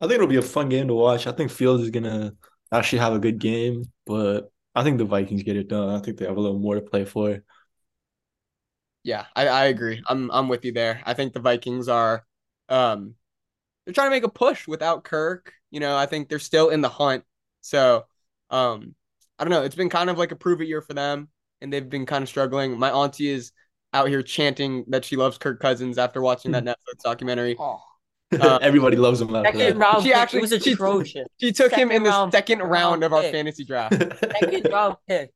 I think it'll be a fun game to watch. I think Fields is gonna actually have a good game, but I think the Vikings get it done. I think they have a little more to play for. Yeah, I, I agree. I'm I'm with you there. I think the Vikings are um they're trying to make a push without Kirk. You know, I think they're still in the hunt. So um I don't know. It's been kind of like a prove it year for them, and they've been kind of struggling. My auntie is out here chanting that she loves Kirk Cousins after watching that Netflix documentary. Oh, Uh, Everybody loves him after second that. round She actually- was she- atrocious. She took him in the round- second second round round of our pick. fantasy draft. Second round pick.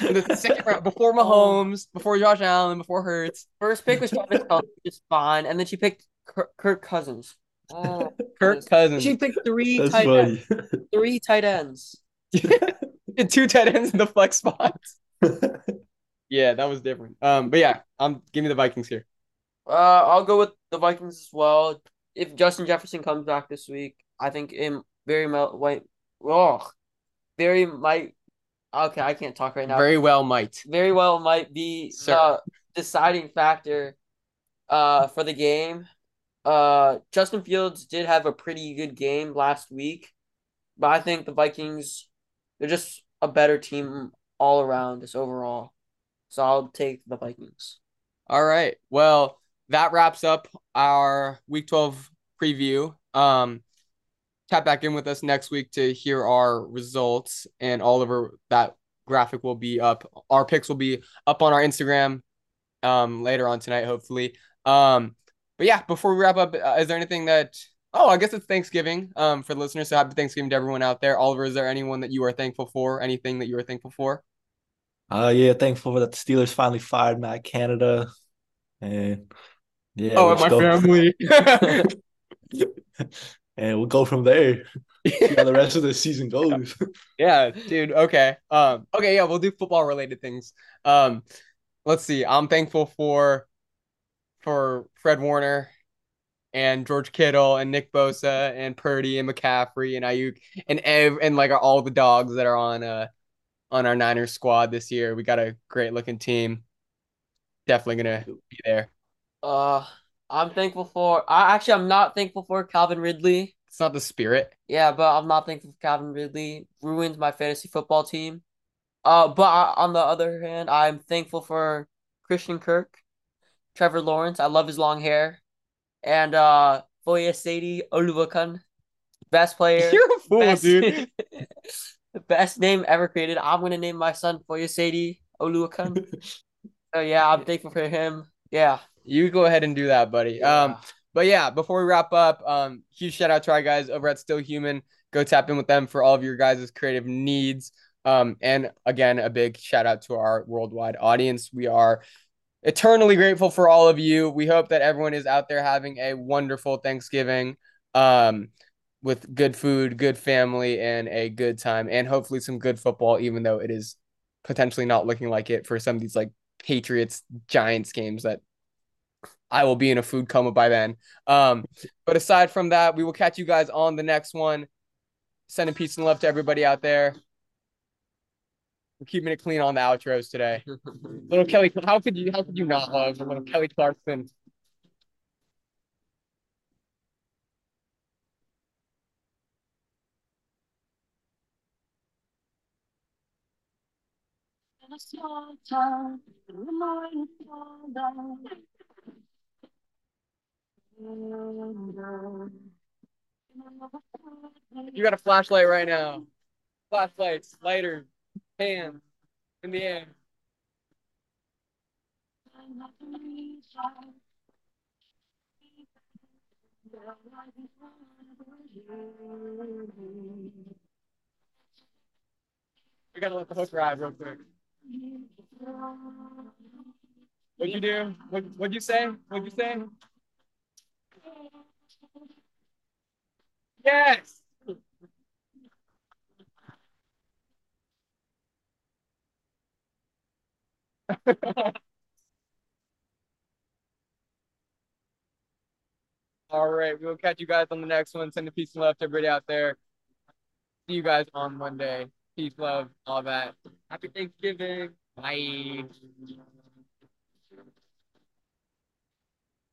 In the second round before Mahomes, before Josh Allen, before Hurts. First pick was Travis Kelce, which is fine, and then she picked Kirk, Kirk Cousins. Oh, Kirk Cousins. she picked three That's tight ends. Three tight ends. Two tight ends in the flex spots. Yeah, that was different. Um, but yeah, um, give me the Vikings here. Uh, I'll go with the Vikings as well. If Justin Jefferson comes back this week, I think him very well. Wait, oh, very might. Okay, I can't talk right now. Very well, might. very well might be Sir. the deciding factor uh for the game. Uh Justin Fields did have a pretty good game last week, but I think the Vikings they're just a better team all around just overall. So I'll take the Vikings. All right. Well, that wraps up our Week 12 preview. Um, tap back in with us next week to hear our results, and Oliver, that graphic will be up. Our picks will be up on our Instagram um later on tonight, hopefully. Um, but yeah, before we wrap up, uh, is there anything that? Oh, I guess it's Thanksgiving. Um, for the listeners, so happy Thanksgiving to everyone out there. Oliver, is there anyone that you are thankful for? Anything that you are thankful for? Uh, yeah, thankful that the Steelers finally fired Matt Canada. and yeah, oh, and my go- family. and we'll go from there. See how the rest of the season goes. Yeah, dude. Okay. Um, okay, yeah, we'll do football related things. Um, let's see. I'm thankful for for Fred Warner and George Kittle and Nick Bosa and Purdy and McCaffrey and Aiyuk and ev- and like all the dogs that are on uh on our Niners squad this year. We got a great looking team. Definitely gonna be there. Uh, I'm thankful for. I actually I'm not thankful for Calvin Ridley. It's not the spirit. Yeah, but I'm not thankful for Calvin Ridley. Ruined my fantasy football team. Uh, but I, on the other hand, I'm thankful for Christian Kirk, Trevor Lawrence. I love his long hair, and uh, Foya Sadie Oluwakan, best player. You're a fool, best, dude. the best name ever created. I'm gonna name my son Foya Sadie Oluwakan. so yeah, I'm thankful for him. Yeah. You go ahead and do that, buddy. Um, But yeah, before we wrap up, um, huge shout out to our guys over at Still Human. Go tap in with them for all of your guys' creative needs. Um, and again, a big shout out to our worldwide audience. We are eternally grateful for all of you. We hope that everyone is out there having a wonderful Thanksgiving um, with good food, good family, and a good time, and hopefully some good football, even though it is potentially not looking like it for some of these like Patriots Giants games that I will be in a food coma by then. Um, but aside from that, we will catch you guys on the next one. Sending peace and love to everybody out there. We're keeping it clean on the outros today. Little Kelly, how could you how could you not love little Kelly Clarkson? In a small town, in the morning You got a flashlight right now. Flashlights, lighter, hands in the air. We gotta let the hook ride real quick. What'd you do? What what'd you say? What'd you say? Yes. All right, we will catch you guys on the next one. Send a peace and love to everybody out there. See you guys on Monday. Peace, love, all that. Happy Thanksgiving. Bye.